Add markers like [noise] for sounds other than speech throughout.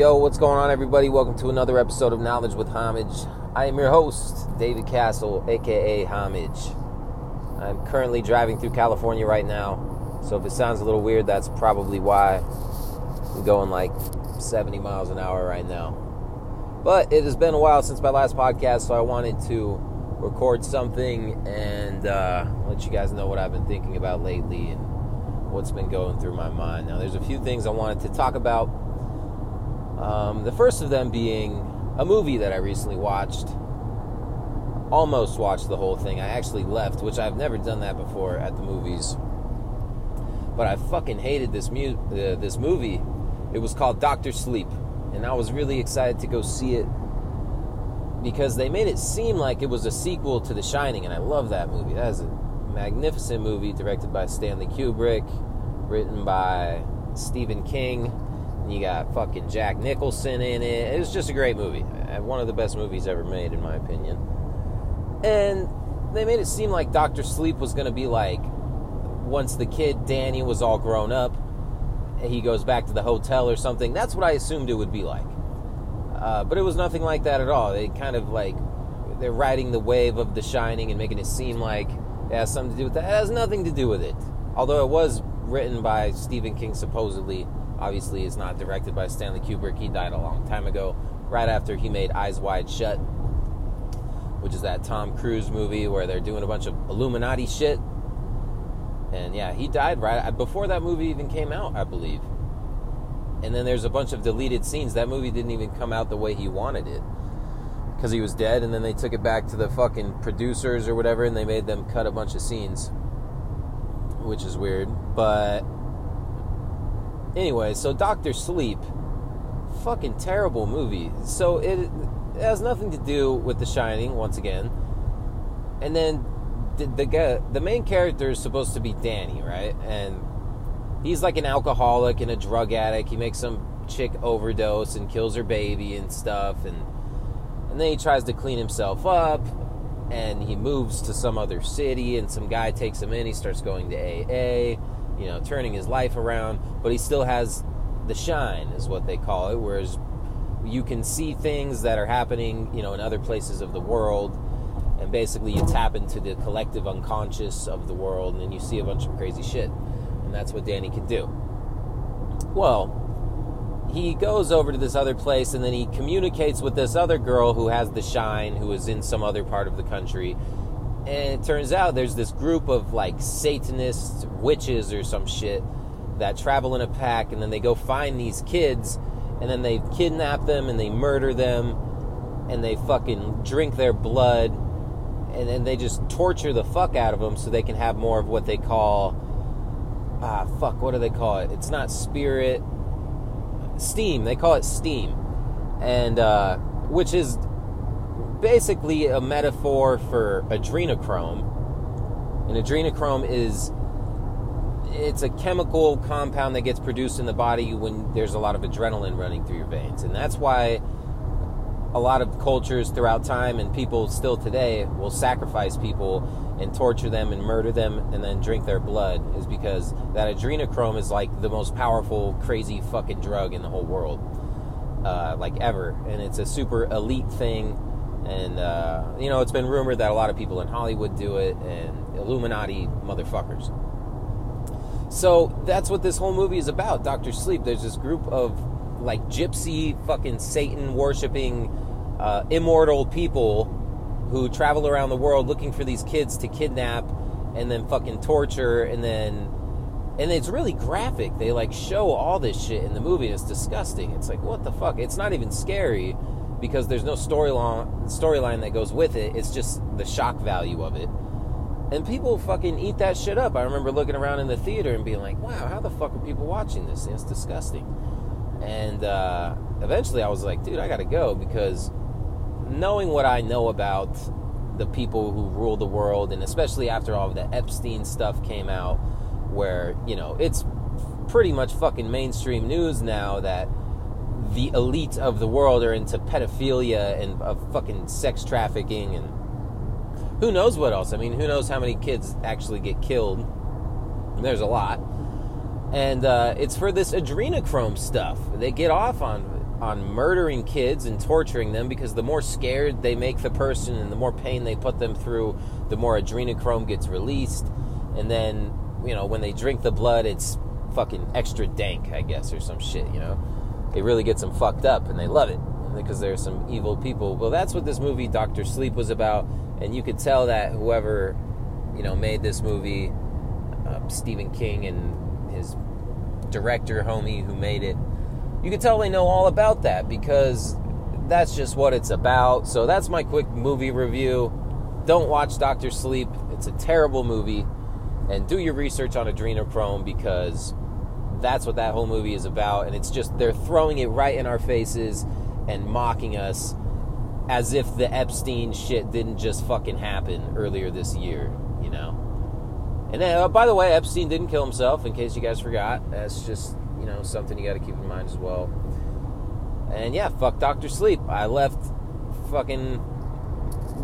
Yo, what's going on, everybody? Welcome to another episode of Knowledge with Homage. I am your host, David Castle, aka Homage. I'm currently driving through California right now, so if it sounds a little weird, that's probably why I'm going like 70 miles an hour right now. But it has been a while since my last podcast, so I wanted to record something and uh, let you guys know what I've been thinking about lately and what's been going through my mind. Now, there's a few things I wanted to talk about um, the first of them being a movie that I recently watched. Almost watched the whole thing. I actually left, which I've never done that before at the movies. But I fucking hated this mu- uh, this movie. It was called Doctor Sleep, and I was really excited to go see it because they made it seem like it was a sequel to The Shining, and I love that movie. That is a magnificent movie directed by Stanley Kubrick, written by Stephen King you got fucking Jack Nicholson in it. It was just a great movie. Uh, one of the best movies ever made, in my opinion. And they made it seem like Doctor Sleep was going to be like once the kid Danny was all grown up, he goes back to the hotel or something. That's what I assumed it would be like. Uh, but it was nothing like that at all. They kind of like they're riding the wave of The Shining and making it seem like it has something to do with that. It has nothing to do with it. Although it was written by Stephen King supposedly Obviously, it's not directed by Stanley Kubrick. He died a long time ago, right after he made Eyes Wide Shut, which is that Tom Cruise movie where they're doing a bunch of Illuminati shit. And yeah, he died right uh, before that movie even came out, I believe. And then there's a bunch of deleted scenes. That movie didn't even come out the way he wanted it. Because he was dead, and then they took it back to the fucking producers or whatever, and they made them cut a bunch of scenes. Which is weird. But Anyway, so Doctor Sleep, fucking terrible movie. So it, it has nothing to do with The Shining once again. And then the, the the main character is supposed to be Danny, right? And he's like an alcoholic and a drug addict. He makes some chick overdose and kills her baby and stuff and and then he tries to clean himself up and he moves to some other city and some guy takes him in. He starts going to AA you know, turning his life around, but he still has the shine, is what they call it, whereas you can see things that are happening, you know, in other places of the world, and basically you tap into the collective unconscious of the world, and then you see a bunch of crazy shit, and that's what Danny can do. Well, he goes over to this other place and then he communicates with this other girl who has the shine, who is in some other part of the country, and it turns out there's this group of like Satanists, witches, or some shit that travel in a pack, and then they go find these kids, and then they kidnap them and they murder them, and they fucking drink their blood, and then they just torture the fuck out of them so they can have more of what they call ah fuck what do they call it? It's not spirit, steam. They call it steam, and uh, which is basically a metaphor for adrenochrome. And adrenochrome is it's a chemical compound that gets produced in the body when there's a lot of adrenaline running through your veins. And that's why a lot of cultures throughout time and people still today will sacrifice people and torture them and murder them and then drink their blood is because that adrenochrome is like the most powerful crazy fucking drug in the whole world uh, like ever and it's a super elite thing and, uh, you know, it's been rumored that a lot of people in Hollywood do it and Illuminati motherfuckers. So that's what this whole movie is about Doctor Sleep. There's this group of like gypsy, fucking Satan worshiping, uh, immortal people who travel around the world looking for these kids to kidnap and then fucking torture and then and it's really graphic. They like show all this shit in the movie. And It's disgusting. It's like what the fuck? It's not even scary because there's no storyline storyline that goes with it. It's just the shock value of it. And people fucking eat that shit up. I remember looking around in the theater and being like, "Wow, how the fuck are people watching this? It's disgusting." And uh, eventually, I was like, "Dude, I gotta go," because knowing what I know about the people who rule the world, and especially after all of the Epstein stuff came out, where you know it's pretty much fucking mainstream news now that the elite of the world are into pedophilia and fucking sex trafficking and who knows what else. I mean, who knows how many kids actually get killed? There's a lot. And uh, it's for this adrenochrome stuff. They get off on on murdering kids and torturing them because the more scared they make the person and the more pain they put them through, the more adrenochrome gets released. And then, you know, when they drink the blood, it's fucking extra dank, I guess, or some shit, you know? It really gets them fucked up and they love it because there's some evil people. Well, that's what this movie, Doctor Sleep, was about. And you could tell that whoever, you know, made this movie, uh, Stephen King and his director homie who made it, you could tell they know all about that because that's just what it's about. So that's my quick movie review. Don't watch Doctor Sleep. It's a terrible movie. And do your research on adrenochrome because that's what that whole movie is about. And it's just they're throwing it right in our faces and mocking us as if the Epstein shit didn't just fucking happen earlier this year, you know? And then, uh, by the way, Epstein didn't kill himself, in case you guys forgot. That's just you know, something you got to keep in mind as well. And yeah, fuck Doctor Sleep. I left fucking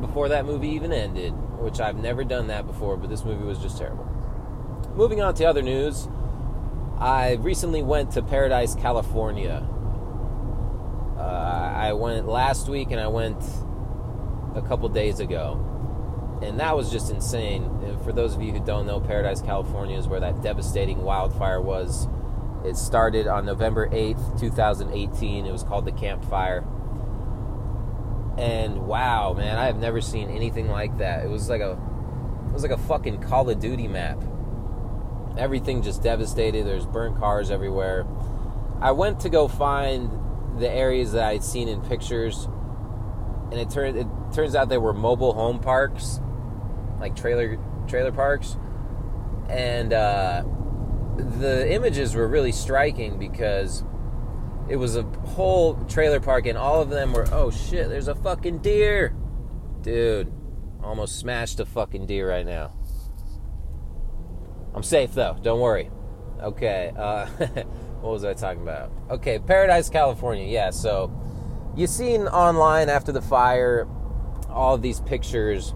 before that movie even ended, which I've never done that before, but this movie was just terrible. Moving on to other news, I recently went to Paradise, California. Uh, I went last week and I went a couple days ago. And that was just insane. And for those of you who don't know, Paradise, California is where that devastating wildfire was it started on November 8th, 2018. It was called the Camp Fire. And wow, man, I have never seen anything like that. It was like a it was like a fucking Call of Duty map. Everything just devastated. There's burnt cars everywhere. I went to go find the areas that I'd seen in pictures, and it turned it turns out they were mobile home parks, like trailer trailer parks, and uh, the images were really striking because it was a whole trailer park and all of them were oh shit there's a fucking deer dude almost smashed a fucking deer right now i'm safe though don't worry okay uh, [laughs] what was i talking about okay paradise california yeah so you seen online after the fire all of these pictures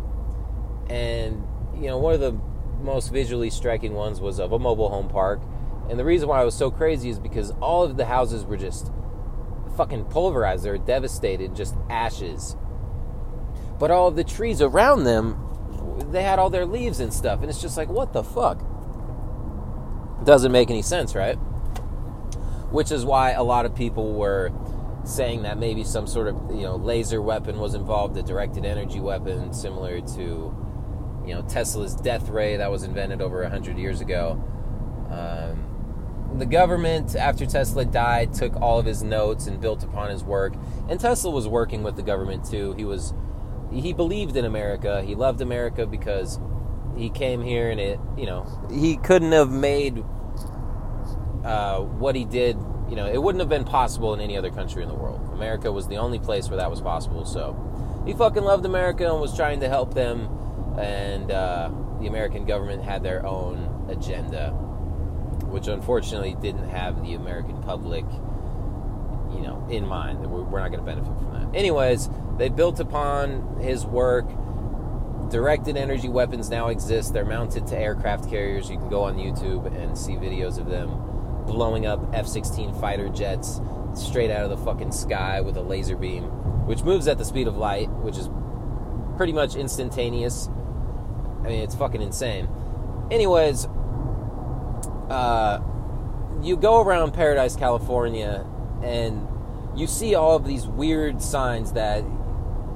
and you know one of the most visually striking ones was of a mobile home park. And the reason why I was so crazy is because all of the houses were just fucking pulverized. They were devastated, just ashes. But all of the trees around them, they had all their leaves and stuff. And it's just like, what the fuck? Doesn't make any sense, right? Which is why a lot of people were saying that maybe some sort of you know laser weapon was involved, a directed energy weapon similar to you know Tesla's death ray that was invented over hundred years ago. Um, the government, after Tesla died, took all of his notes and built upon his work. And Tesla was working with the government too. He was he believed in America. He loved America because he came here and it you know he couldn't have made uh, what he did. You know, it wouldn't have been possible in any other country in the world. America was the only place where that was possible. So he fucking loved America and was trying to help them and uh, the American government had their own agenda, which unfortunately didn't have the American public, you know, in mind. We're not going to benefit from that. Anyways, they built upon his work. Directed energy weapons now exist. They're mounted to aircraft carriers. You can go on YouTube and see videos of them blowing up F 16 fighter jets straight out of the fucking sky with a laser beam, which moves at the speed of light, which is pretty much instantaneous. I mean, it's fucking insane. Anyways, uh, you go around Paradise, California, and you see all of these weird signs that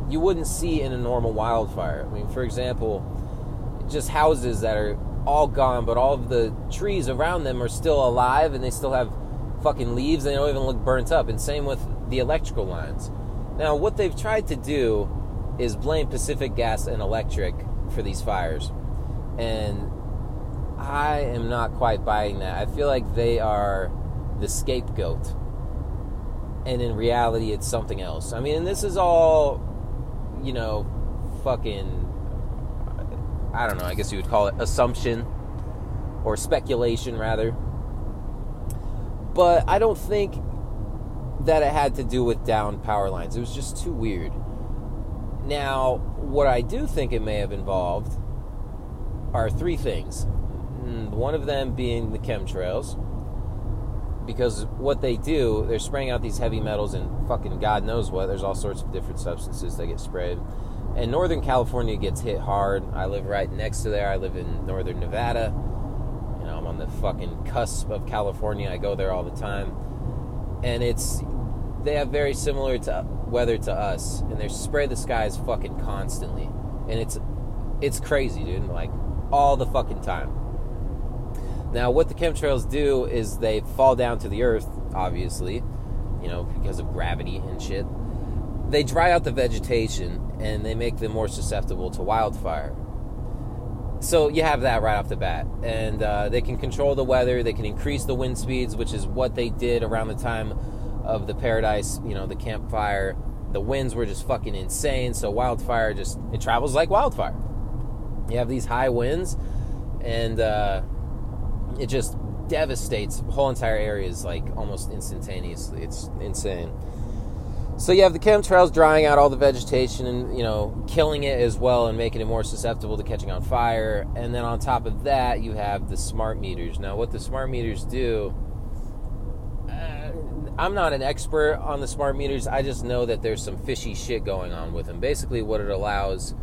you wouldn't see in a normal wildfire. I mean, for example, just houses that are all gone, but all of the trees around them are still alive and they still have fucking leaves and they don't even look burnt up. And same with the electrical lines. Now, what they've tried to do is blame Pacific Gas and Electric for these fires. And I am not quite buying that. I feel like they are the scapegoat. And in reality, it's something else. I mean, this is all, you know, fucking, I don't know, I guess you would call it assumption or speculation, rather. But I don't think that it had to do with down power lines. It was just too weird. Now, what I do think it may have involved are three things. Mm, one of them being the chemtrails, because what they do, they're spraying out these heavy metals and fucking God knows what. There's all sorts of different substances that get sprayed. And Northern California gets hit hard. I live right next to there. I live in Northern Nevada. You know, I'm on the fucking cusp of California. I go there all the time. And it's they have very similar to weather to us and they spray the skies fucking constantly. And it's it's crazy, dude. Like all the fucking time. Now, what the chemtrails do is they fall down to the earth, obviously, you know, because of gravity and shit. They dry out the vegetation and they make them more susceptible to wildfire. So you have that right off the bat, and uh, they can control the weather. They can increase the wind speeds, which is what they did around the time of the paradise. You know, the Camp Fire. The winds were just fucking insane. So wildfire just it travels like wildfire. You have these high winds, and uh, it just devastates whole entire areas like almost instantaneously. It's insane. So you have the chemtrails drying out all the vegetation and you know killing it as well and making it more susceptible to catching on fire. And then on top of that, you have the smart meters. Now, what the smart meters do, uh, I'm not an expert on the smart meters. I just know that there's some fishy shit going on with them. Basically, what it allows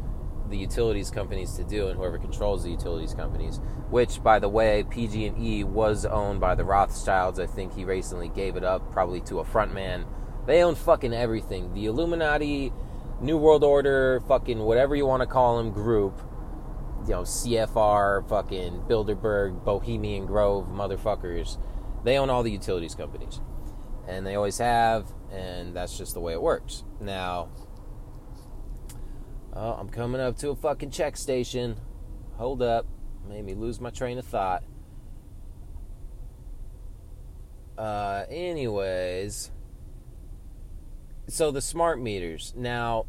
the utilities companies to do and whoever controls the utilities companies which by the way PG&E was owned by the Rothschilds I think he recently gave it up probably to a front man they own fucking everything. The Illuminati, New World Order, fucking whatever you want to call them group, you know, CFR, fucking Bilderberg, Bohemian Grove, motherfuckers. They own all the utilities companies. And they always have, and that's just the way it works. Now, oh, I'm coming up to a fucking check station. Hold up. Made me lose my train of thought. Uh, anyways so the smart meters. Now,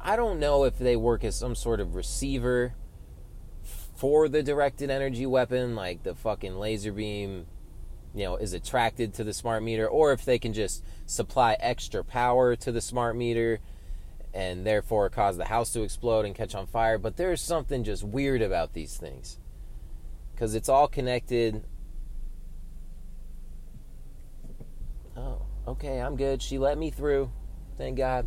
I don't know if they work as some sort of receiver for the directed energy weapon, like the fucking laser beam, you know, is attracted to the smart meter, or if they can just supply extra power to the smart meter and therefore cause the house to explode and catch on fire. But there's something just weird about these things because it's all connected. Oh. Okay, I'm good. She let me through. Thank God.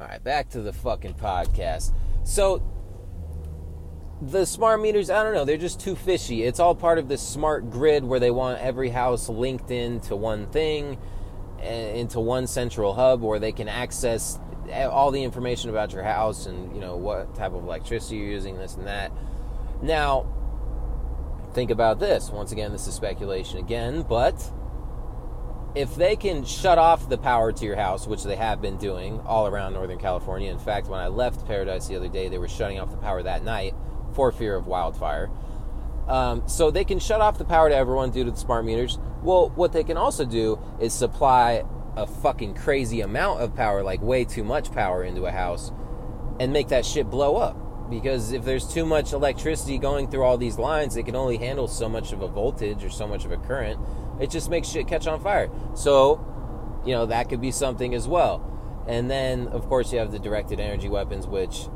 All right, back to the fucking podcast. So, the smart meters, I don't know, they're just too fishy. It's all part of this smart grid where they want every house linked into one thing, eh, into one central hub where they can access all the information about your house and, you know, what type of electricity you're using, this and that. Now, think about this. Once again, this is speculation again, but if they can shut off the power to your house, which they have been doing all around Northern California. In fact, when I left Paradise the other day, they were shutting off the power that night for fear of wildfire. Um, so they can shut off the power to everyone due to the smart meters. Well, what they can also do is supply a fucking crazy amount of power, like way too much power into a house, and make that shit blow up. Because if there's too much electricity going through all these lines, it can only handle so much of a voltage or so much of a current it just makes shit catch on fire. So, you know, that could be something as well. And then, of course, you have the directed energy weapons, which,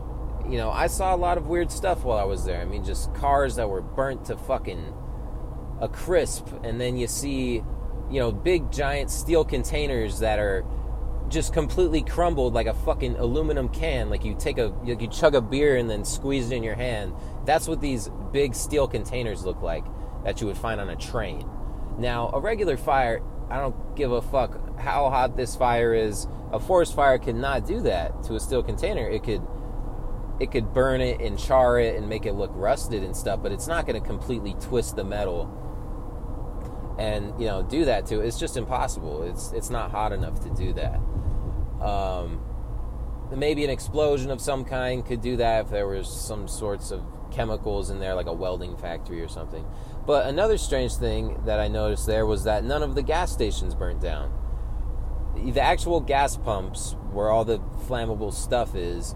you know, I saw a lot of weird stuff while I was there. I mean, just cars that were burnt to fucking a crisp. And then you see, you know, big giant steel containers that are just completely crumbled like a fucking aluminum can. Like you take a, like you chug a beer and then squeeze it in your hand. That's what these big steel containers look like that you would find on a train. Now, a regular fire, I don't give a fuck how hot this fire is. A forest fire cannot do that to a steel container. It could it could burn it and char it and make it look rusted and stuff, but it's not going to completely twist the metal and you know do that to it. It's just impossible. It's it's not hot enough to do that. Um, maybe an explosion of some kind could do that if there was some sorts of chemicals in there, like a welding factory or something. But another strange thing that I noticed there was that none of the gas stations burnt down. The actual gas pumps, where all the flammable stuff is,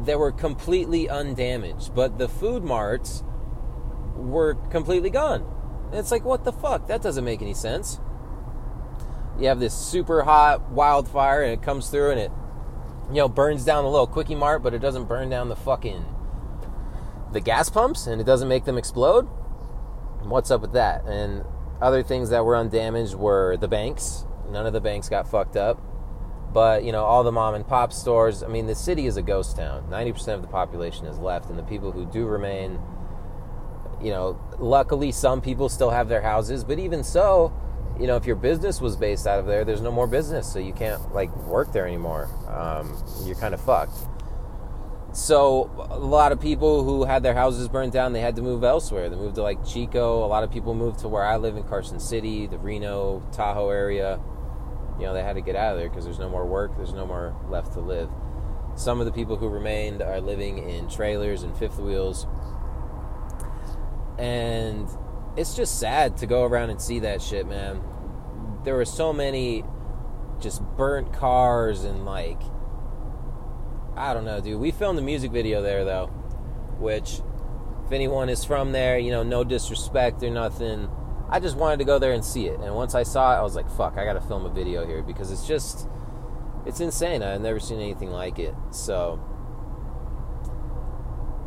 they were completely undamaged. But the food marts were completely gone. And it's like, what the fuck? That doesn't make any sense. You have this super hot wildfire and it comes through and it, you know, burns down the little quickie mart, but it doesn't burn down the fucking the gas pumps and it doesn't make them explode what's up with that? And other things that were undamaged were the banks. None of the banks got fucked up. But, you know, all the mom and pop stores, I mean, the city is a ghost town. 90% of the population has left, and the people who do remain, you know, luckily some people still have their houses, but even so, you know, if your business was based out of there, there's no more business, so you can't, like, work there anymore. Um, you're kind of fucked. So a lot of people who had their houses burned down, they had to move elsewhere. They moved to like Chico. A lot of people moved to where I live in Carson City, the Reno, Tahoe area. You know, they had to get out of there because there's no more work, there's no more left to live. Some of the people who remained are living in trailers and fifth wheels. And it's just sad to go around and see that shit, man. There were so many just burnt cars and like I don't know, dude. We filmed a music video there though, which if anyone is from there, you know, no disrespect or nothing. I just wanted to go there and see it. And once I saw it, I was like, fuck, I got to film a video here because it's just it's insane. I've never seen anything like it. So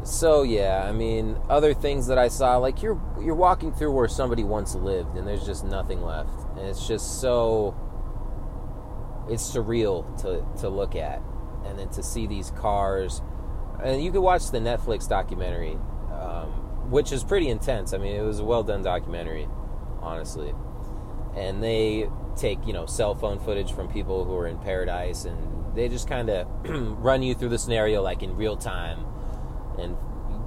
so yeah, I mean, other things that I saw like you're you're walking through where somebody once lived and there's just nothing left. And it's just so it's surreal to to look at and then to see these cars. And you could watch the Netflix documentary, um, which is pretty intense. I mean, it was a well done documentary, honestly. And they take you know cell phone footage from people who are in paradise, and they just kind of [clears throat] run you through the scenario like in real time, and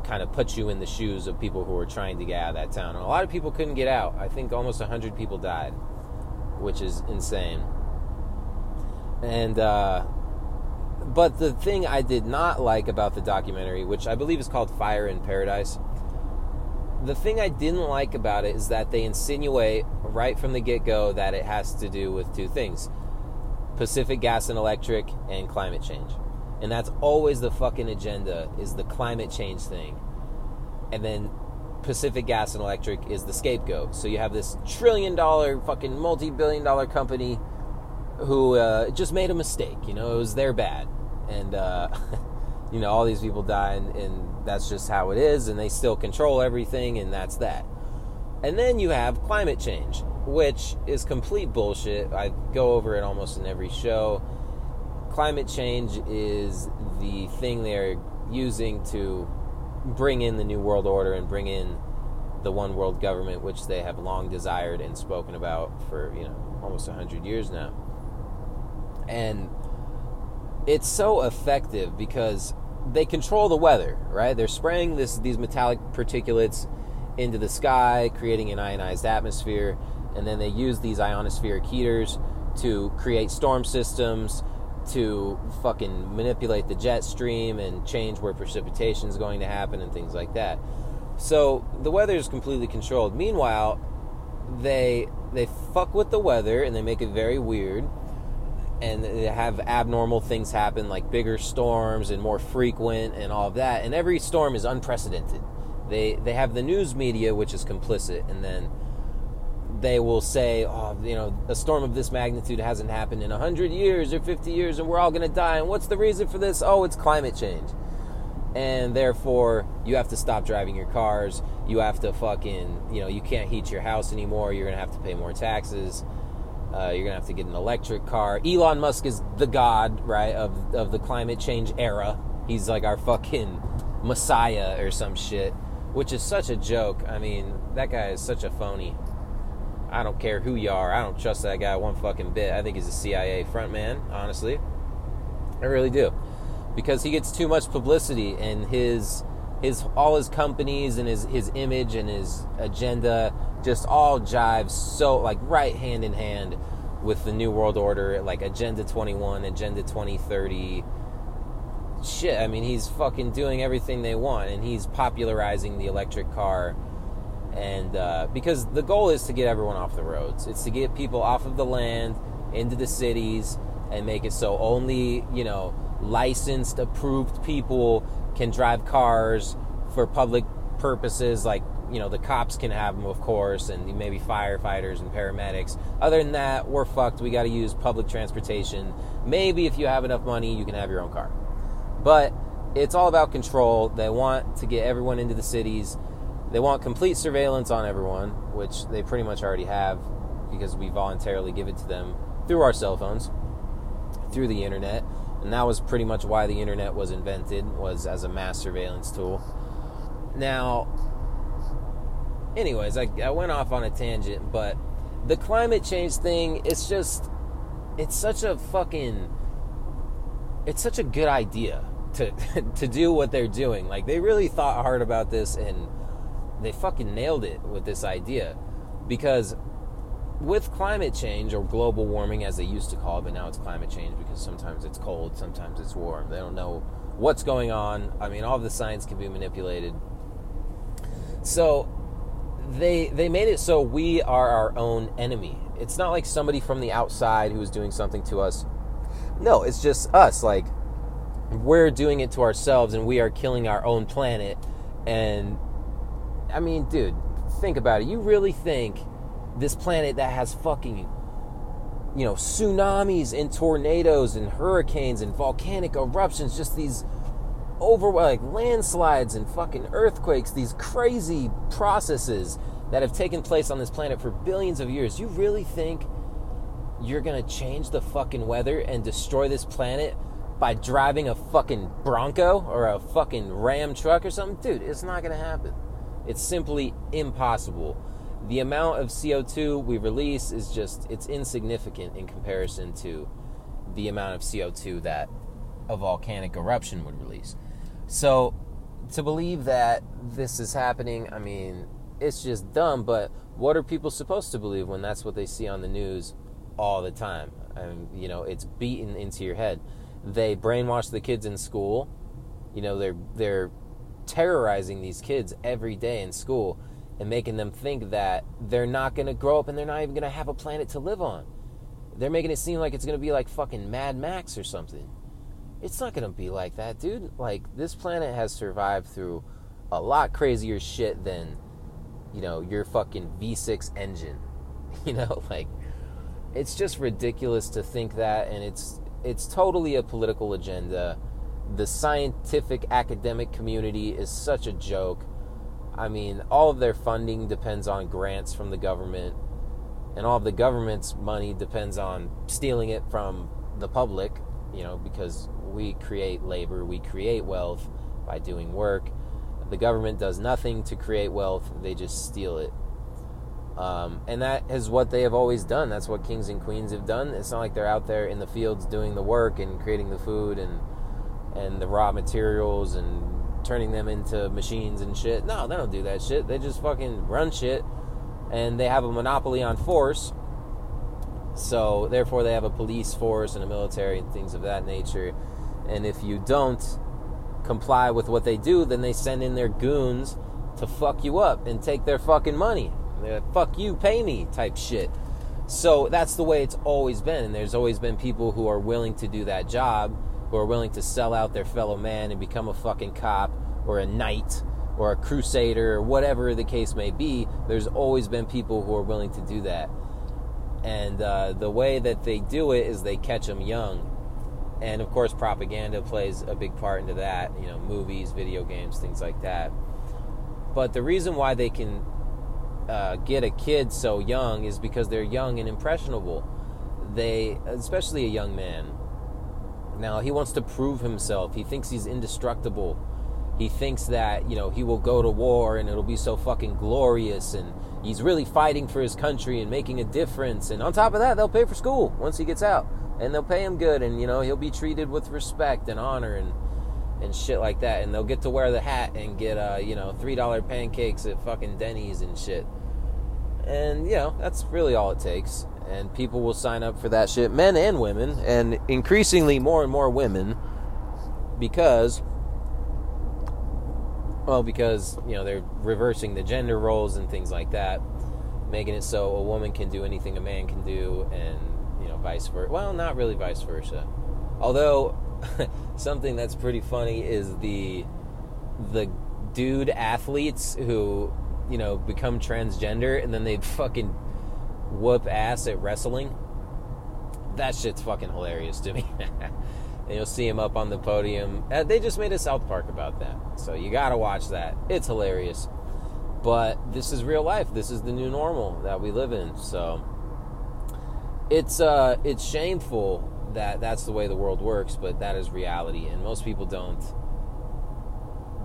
kind of put you in the shoes of people who were trying to get out of that town. And a lot of people couldn't get out. I think almost hundred people died, which is insane. And uh, but the thing I did not like about the documentary, which I believe is called Fire in Paradise, the thing I didn't like about it is that they insinuate right from the get go that it has to do with two things Pacific Gas and Electric and climate change. And that's always the fucking agenda is the climate change thing. And then Pacific Gas and Electric is the scapegoat. So you have this trillion dollar fucking multi billion dollar company who uh, just made a mistake. You know, it was their bad and uh, [laughs] you know all these people die, and, and that's just how it is, and they still control everything, and that's that. And then you have climate change, which is complete bullshit. I go over it almost in every show. Climate change is the thing they're using to bring in the New World Order and bring in the one world government, which they have long desired and spoken about for, you know, almost 100 years now. And it's so effective because they control the weather, right? They're spraying this these metallic particulates into the sky, creating an ionized atmosphere, and then they use these ionospheric heaters to create storm systems, to fucking manipulate the jet stream and change where precipitation is going to happen and things like that. So the weather is completely controlled. Meanwhile, they they fuck with the weather and they make it very weird and they have abnormal things happen like bigger storms and more frequent and all of that and every storm is unprecedented they they have the news media which is complicit and then they will say oh you know a storm of this magnitude hasn't happened in 100 years or 50 years and we're all going to die and what's the reason for this oh it's climate change and therefore you have to stop driving your cars you have to fucking you know you can't heat your house anymore you're going to have to pay more taxes uh, you're gonna have to get an electric car. Elon Musk is the god, right, of of the climate change era. He's like our fucking messiah or some shit, which is such a joke. I mean, that guy is such a phony. I don't care who you are. I don't trust that guy one fucking bit. I think he's a CIA frontman, honestly. I really do, because he gets too much publicity and his his all his companies and his his image and his agenda just all jives so like right hand in hand with the new world order like agenda 21 agenda 2030 shit i mean he's fucking doing everything they want and he's popularizing the electric car and uh, because the goal is to get everyone off the roads. It's to get people off of the land into the cities and make it so only you know licensed approved people can drive cars for public purposes like you know the cops can have them of course and maybe firefighters and paramedics. Other than that we're fucked. We got to use public transportation. Maybe if you have enough money you can have your own car. But it's all about control. They want to get everyone into the cities They want complete surveillance on everyone, which they pretty much already have because we voluntarily give it to them through our cell phones, through the internet. And that was pretty much why the internet was invented was as a mass surveillance tool. Now, anyways, I, I went off on a tangent, but the climate change thing, it's just, it's such a fucking, it's such a good idea to [laughs] to do what they're doing. Like they really thought hard about this and they fucking nailed it with this idea because with climate change or global warming as they used to call it, but now it's climate change because sometimes it's cold, sometimes it's warm. They don't know what's going on. I mean, all the science can be manipulated. So they they made it so we are our own enemy. It's not like somebody from the outside who is doing something to us. No, it's just us. Like we're doing it to ourselves and we are killing our own planet. And I mean, dude, think about it. You really think this planet that has fucking, you know, tsunamis and tornadoes and hurricanes and volcanic eruptions, just these over like landslides and fucking earthquakes, these crazy processes that have taken place on this planet for billions of years. You really think you're gonna change the fucking weather and destroy this planet by driving a fucking Bronco or a fucking Ram truck or something? Dude, it's not gonna happen. It's simply impossible. The amount of CO2 we release is just, it's insignificant in comparison to the amount of CO2 that a volcanic eruption would release. So, to believe that this is happening, I mean, it's just dumb, but what are people supposed to believe when that's what they see on the news all the time? And, you know, it's beaten into your head. They brainwash the kids in school. You know, they're they're terrorizing these kids every day in school and making them think that they're not going to grow up and they're not even going to have a planet to live on. They're making it seem like it's going to be like fucking Mad Max or something. It's not going to be like that, dude. Like, this planet has survived through a lot crazier shit than, you know, your fucking V6 engine. [laughs] You know, like, it's just ridiculous to think that, and it's it's totally a political agenda. The scientific academic community is such a joke. I mean, all of their funding depends on grants from the government, and all of the government's money depends on stealing it from the public, you know, because we create labor, we create wealth by doing work. The government does nothing to create wealth, they just steal it. Um, and that is what they have always done. That's what kings and queens have done. It's not like they're out there in the fields doing the work and creating the food and and the raw materials and turning them into machines and shit. No, they don't do that shit. They just fucking run shit and they have a monopoly on force. So therefore they have a police force and a military and things of that nature. And if you don't comply with what they do, then they send in their goons to fuck you up and take their fucking money. They're like, fuck you, pay me type shit. So that's the way it's always been. And there's always been people who are willing to do that job, who are willing to sell out their fellow man and become a fucking cop or a knight or a crusader or whatever the case may be. There's always been people who are willing to do that. And uh, the way that they do it is they catch them young. And of course, propaganda plays a big part into that. You know, movies, video games, things like that. But the reason why they can uh, get a kid so young is because they're young and impressionable. They, especially a young man. Now he wants to prove himself. He thinks he's indestructible. He thinks that you know he will go to war and it'll be so fucking glorious, and he's really fighting for his country and making a difference. And on top of that, they'll pay for school once he gets out, and they'll pay him good, and you know he'll be treated with respect and honor and and shit like that. And they'll get to wear the hat and get uh you know three dollar pancakes at fucking Denny's and shit. And, you know, that's really all it takes. And people will sign up for that shit, men and women, and increasingly more and more women, because, well, because, you know, they're reversing the gender roles and things like that, making it so a woman can do anything a man can do, and, you know, vice versa. Well, not really vice versa. Although, [laughs] something that's pretty funny is the the dude athletes who you know, become transgender and then they'd fucking whoop ass at wrestling. That shit's fucking hilarious to me. [laughs] and you'll see him up on the podium. Uh, they just made a South Park about that. So you gotta watch that. It's hilarious. But this is real life. This is the new normal that we live in. So it's uh, it's shameful that that's the way the world works, but that is reality, and most people don't.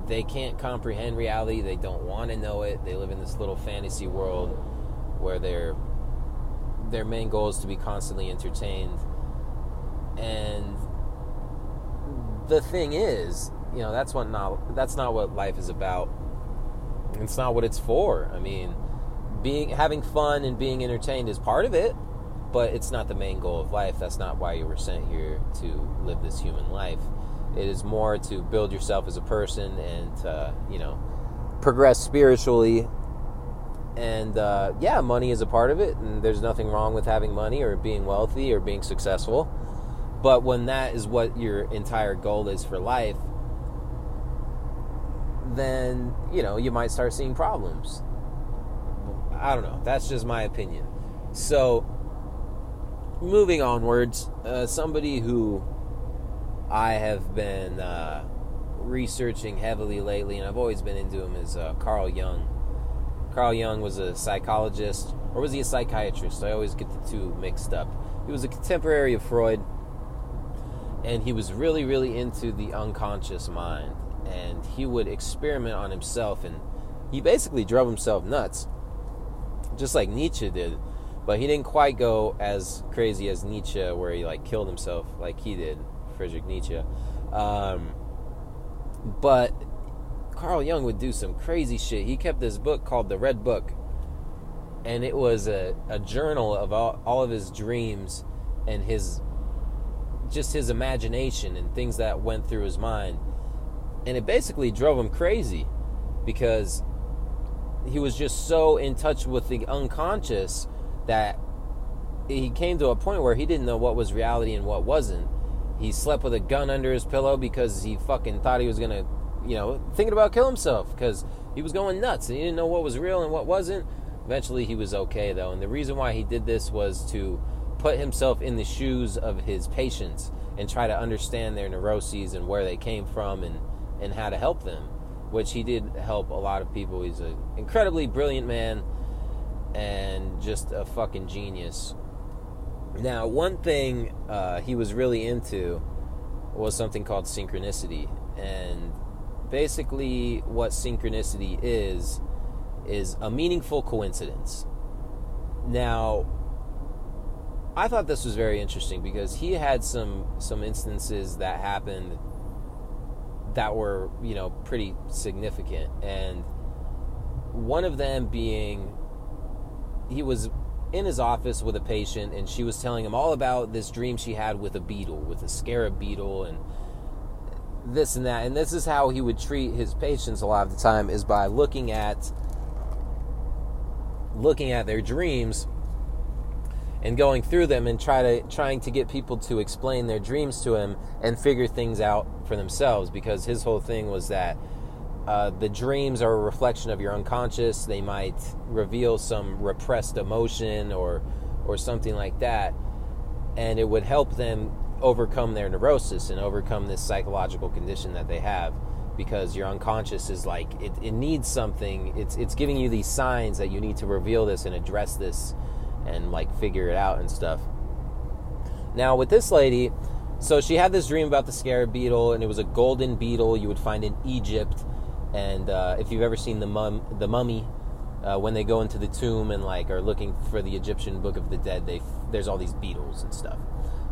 They can't comprehend reality. They don't want to know it. They live in this little fantasy world where their their main goal is to be constantly entertained. And the thing is, you know, that's what not that's not what life is about. It's not what it's for. I mean, being having fun and being entertained is part of it, but it's not the main goal of life. That's not why you were sent here to live this human life. It is more to build yourself as a person and to, you know, progress spiritually. And uh, yeah, money is a part of it, and there's nothing wrong with having money or being wealthy or being successful. But when that is what your entire goal is for life, then, you know, you might start seeing problems. I don't know. That's just my opinion. So, moving onwards, uh, somebody who I have been uh, researching heavily lately, and I've always been into him, is uh, Carl Jung. Carl Jung was a psychologist, or was he a psychiatrist? I always get the two mixed up. He was a contemporary of Freud, and he was really, really into the unconscious mind. And he would experiment on himself, and he basically drove himself nuts, just like Nietzsche did but he didn't quite go as crazy as Nietzsche, where he like killed himself like he did, Friedrich Nietzsche. Um, but Carl Jung would do some crazy shit. He kept this book called the Red Book, and it was a, a journal of all, all of his dreams and his just his imagination and things that went through his mind. And it basically drove him crazy because he was just so in touch with the unconscious that he came to a point where he didn't know what was reality and what wasn't. He slept with a gun under his pillow because he fucking thought he was gonna, you know, thinking about kill himself because he was going nuts and he didn't know what was real and what wasn't. Eventually, he was okay though, and the reason why he did this was to put himself in the shoes of his patients and try to understand their neuroses and where they came from and and how to help them, which he did help a lot of people. He's an incredibly brilliant man and just a fucking genius. Now, one thing uh, he was really into was something called synchronicity, and basically, what synchronicity is is a meaningful coincidence. Now, I thought this was very interesting because he had some some instances that happened that were, you know, pretty significant and one of them being he was in his office with a patient and she was telling him all about this dream she had with a beetle, with a scarab beetle and this and that. And this is how he would treat his patients a lot of the time is by looking at looking at their dreams and going through them and try to trying to get people to explain their dreams to him and figure things out for themselves because his whole thing was that uh, the dreams are a reflection of your unconscious. They might reveal some repressed emotion or or something like that, and it would help them overcome their neurosis and overcome this psychological condition that they have because your unconscious is like it, it needs something. It's it's giving you these signs that you need to reveal this and address this and like figure it out and stuff. Now with this lady so she had this dream about the scarab beetle and it was a golden beetle. You would find in egypt. And uh, if you've ever seen the mum, the mummy, uh, when they go into the tomb and like are looking for the Egyptian Book of the Dead, they there's all these beetles and stuff.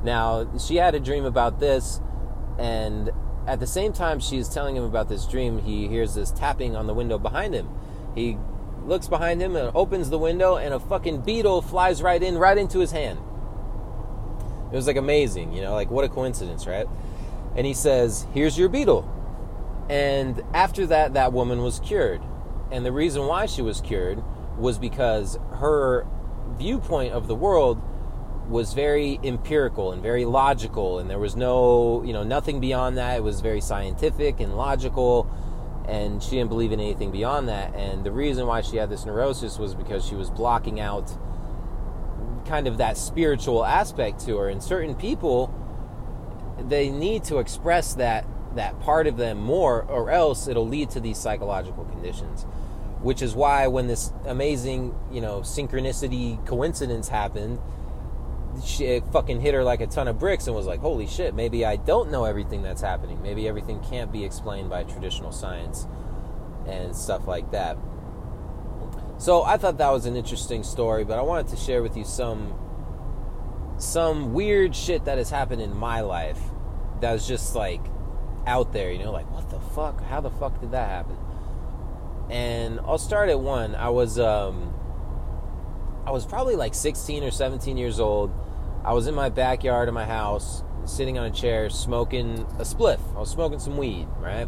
Now she had a dream about this, and at the same time she's telling him about this dream, he hears this tapping on the window behind him. He looks behind him and opens the window, and a fucking beetle flies right in, right into his hand. It was like amazing, you know, like what a coincidence, right? And he says, "Here's your beetle." And after that, that woman was cured. And the reason why she was cured was because her viewpoint of the world was very empirical and very logical and there was no you know nothing beyond that. It was very scientific and logical and she didn't believe in anything beyond that. And the reason why she had this neurosis was because she was blocking out kind of that spiritual aspect to her. And certain people they need to express that that part of them more, or else it'll lead to these psychological conditions. which is why when this amazing, you know, synchronicity coincidence happened, it fucking hit her like a ton of bricks and was like, holy shit, maybe I don't know everything that's happening. Maybe everything can't be explained by traditional science and stuff like that. So I thought that was an interesting story, but I wanted to share with you some some weird shit that has happened in my life that was just like out there, you know, like what the fuck? How the fuck did that happen? And I'll start at one. I was um I was probably like 16 or 17 years old. I was in my backyard of my house, sitting on a chair, smoking a spliff. I was smoking some weed, right?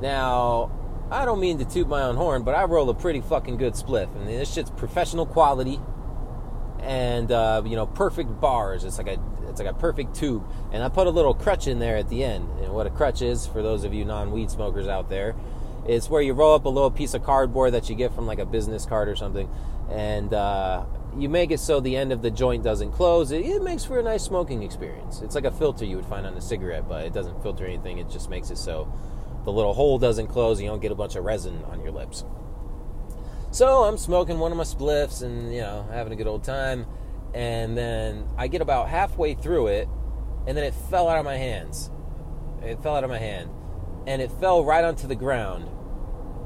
Now, I don't mean to toot my own horn, but I roll a pretty fucking good spliff. I mean, this shit's professional quality and uh, you know perfect bars. It's like a it's like a perfect tube, and I put a little crutch in there at the end. And what a crutch is for those of you non-weed smokers out there, it's where you roll up a little piece of cardboard that you get from like a business card or something, and uh, you make it so the end of the joint doesn't close. It, it, makes for a nice smoking experience. It's like a filter you would find on a cigarette, but it doesn't filter anything. It just makes it so the little hole doesn't close. You don't get a bunch of resin on your lips. So I'm smoking one of my spliffs and you know having a good old time, and then I get about halfway through it, and then it fell out of my hands. It fell out of my hand, and it fell right onto the ground,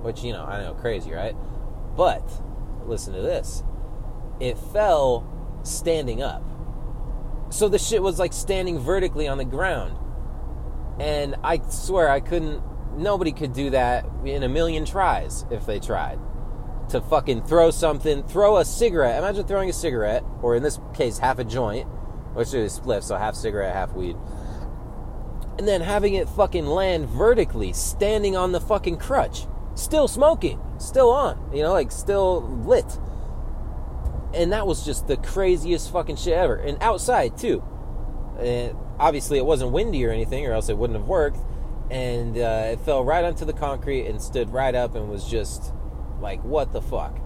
which you know I know crazy, right? But listen to this it fell standing up. So the shit was like standing vertically on the ground. And I swear I couldn't, nobody could do that in a million tries if they tried. To fucking throw something, throw a cigarette. Imagine throwing a cigarette, or in this case, half a joint, which is spliff, so half cigarette, half weed. And then having it fucking land vertically, standing on the fucking crutch. Still smoking, still on, you know, like still lit and that was just the craziest fucking shit ever. And outside too. And obviously, it wasn't windy or anything, or else it wouldn't have worked. And uh, it fell right onto the concrete and stood right up and was just like, what the fuck?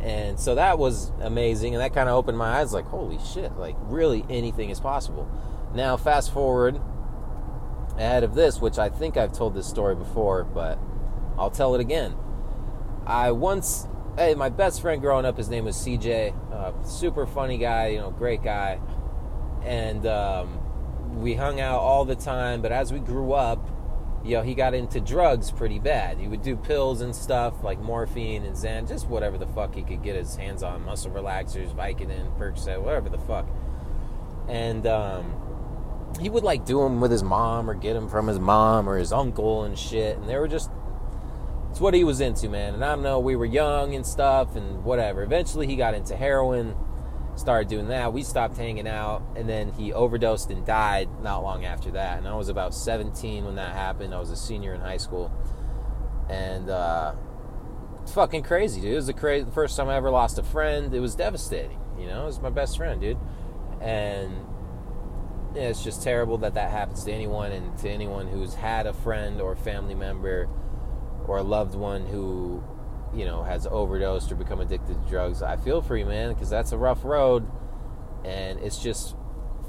And so that was amazing, and that kind of opened my eyes. Like, holy shit! Like, really, anything is possible. Now, fast forward ahead of this, which I think I've told this story before, but I'll tell it again. I once hey, my best friend growing up, his name was CJ. Uh, super funny guy, you know, great guy. And um, we hung out all the time. But as we grew up, you know, he got into drugs pretty bad. He would do pills and stuff like morphine and Xan, just whatever the fuck he could get his hands on, muscle relaxers, Vicodin, Percocet, whatever the fuck. And um, he would like do them with his mom or get them from his mom or his uncle and shit. And they were just it's what he was into, man. And I don't know, we were young and stuff and whatever. Eventually, he got into heroin, started doing that. We stopped hanging out, and then he overdosed and died not long after that. And I was about 17 when that happened. I was a senior in high school. And, uh, it's fucking crazy, dude. It was the, cra- the first time I ever lost a friend. It was devastating, you know? It was my best friend, dude. And yeah, it's just terrible that that happens to anyone and to anyone who's had a friend or family member or a loved one who, you know, has overdosed or become addicted to drugs, I feel for you, man, because that's a rough road, and it's just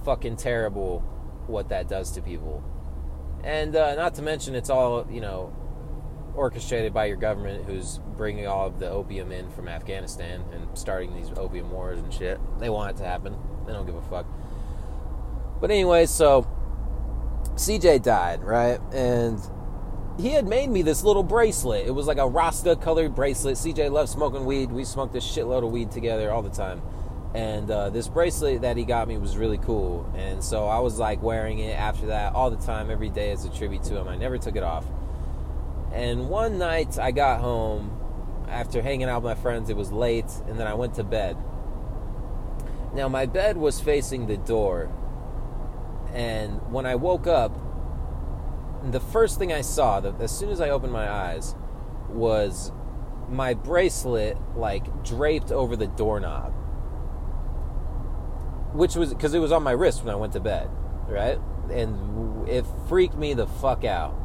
fucking terrible what that does to people. And uh, not to mention, it's all you know, orchestrated by your government, who's bringing all of the opium in from Afghanistan and starting these opium wars and shit. They want it to happen. They don't give a fuck. But anyway, so CJ died, right? And he had made me this little bracelet. It was like a Rasta colored bracelet. CJ loves smoking weed. We smoked a shitload of weed together all the time. And uh, this bracelet that he got me was really cool. And so I was like wearing it after that all the time, every day as a tribute to him. I never took it off. And one night I got home after hanging out with my friends. It was late, and then I went to bed. Now, my bed was facing the door. And when I woke up, the first thing I saw, the, as soon as I opened my eyes, was my bracelet like draped over the doorknob, which was because it was on my wrist when I went to bed, right? And it freaked me the fuck out.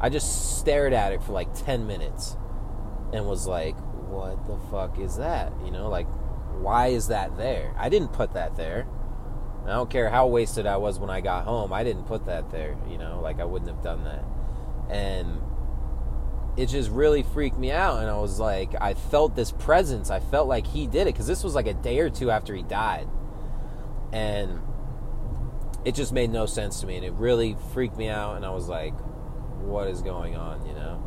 I just stared at it for like 10 minutes and was like, what the fuck is that? You know, like, why is that there? I didn't put that there. I don't care how wasted I was when I got home. I didn't put that there, you know, like I wouldn't have done that. And it just really freaked me out. And I was like, I felt this presence. I felt like he did it because this was like a day or two after he died. And it just made no sense to me. And it really freaked me out. And I was like, what is going on, you know?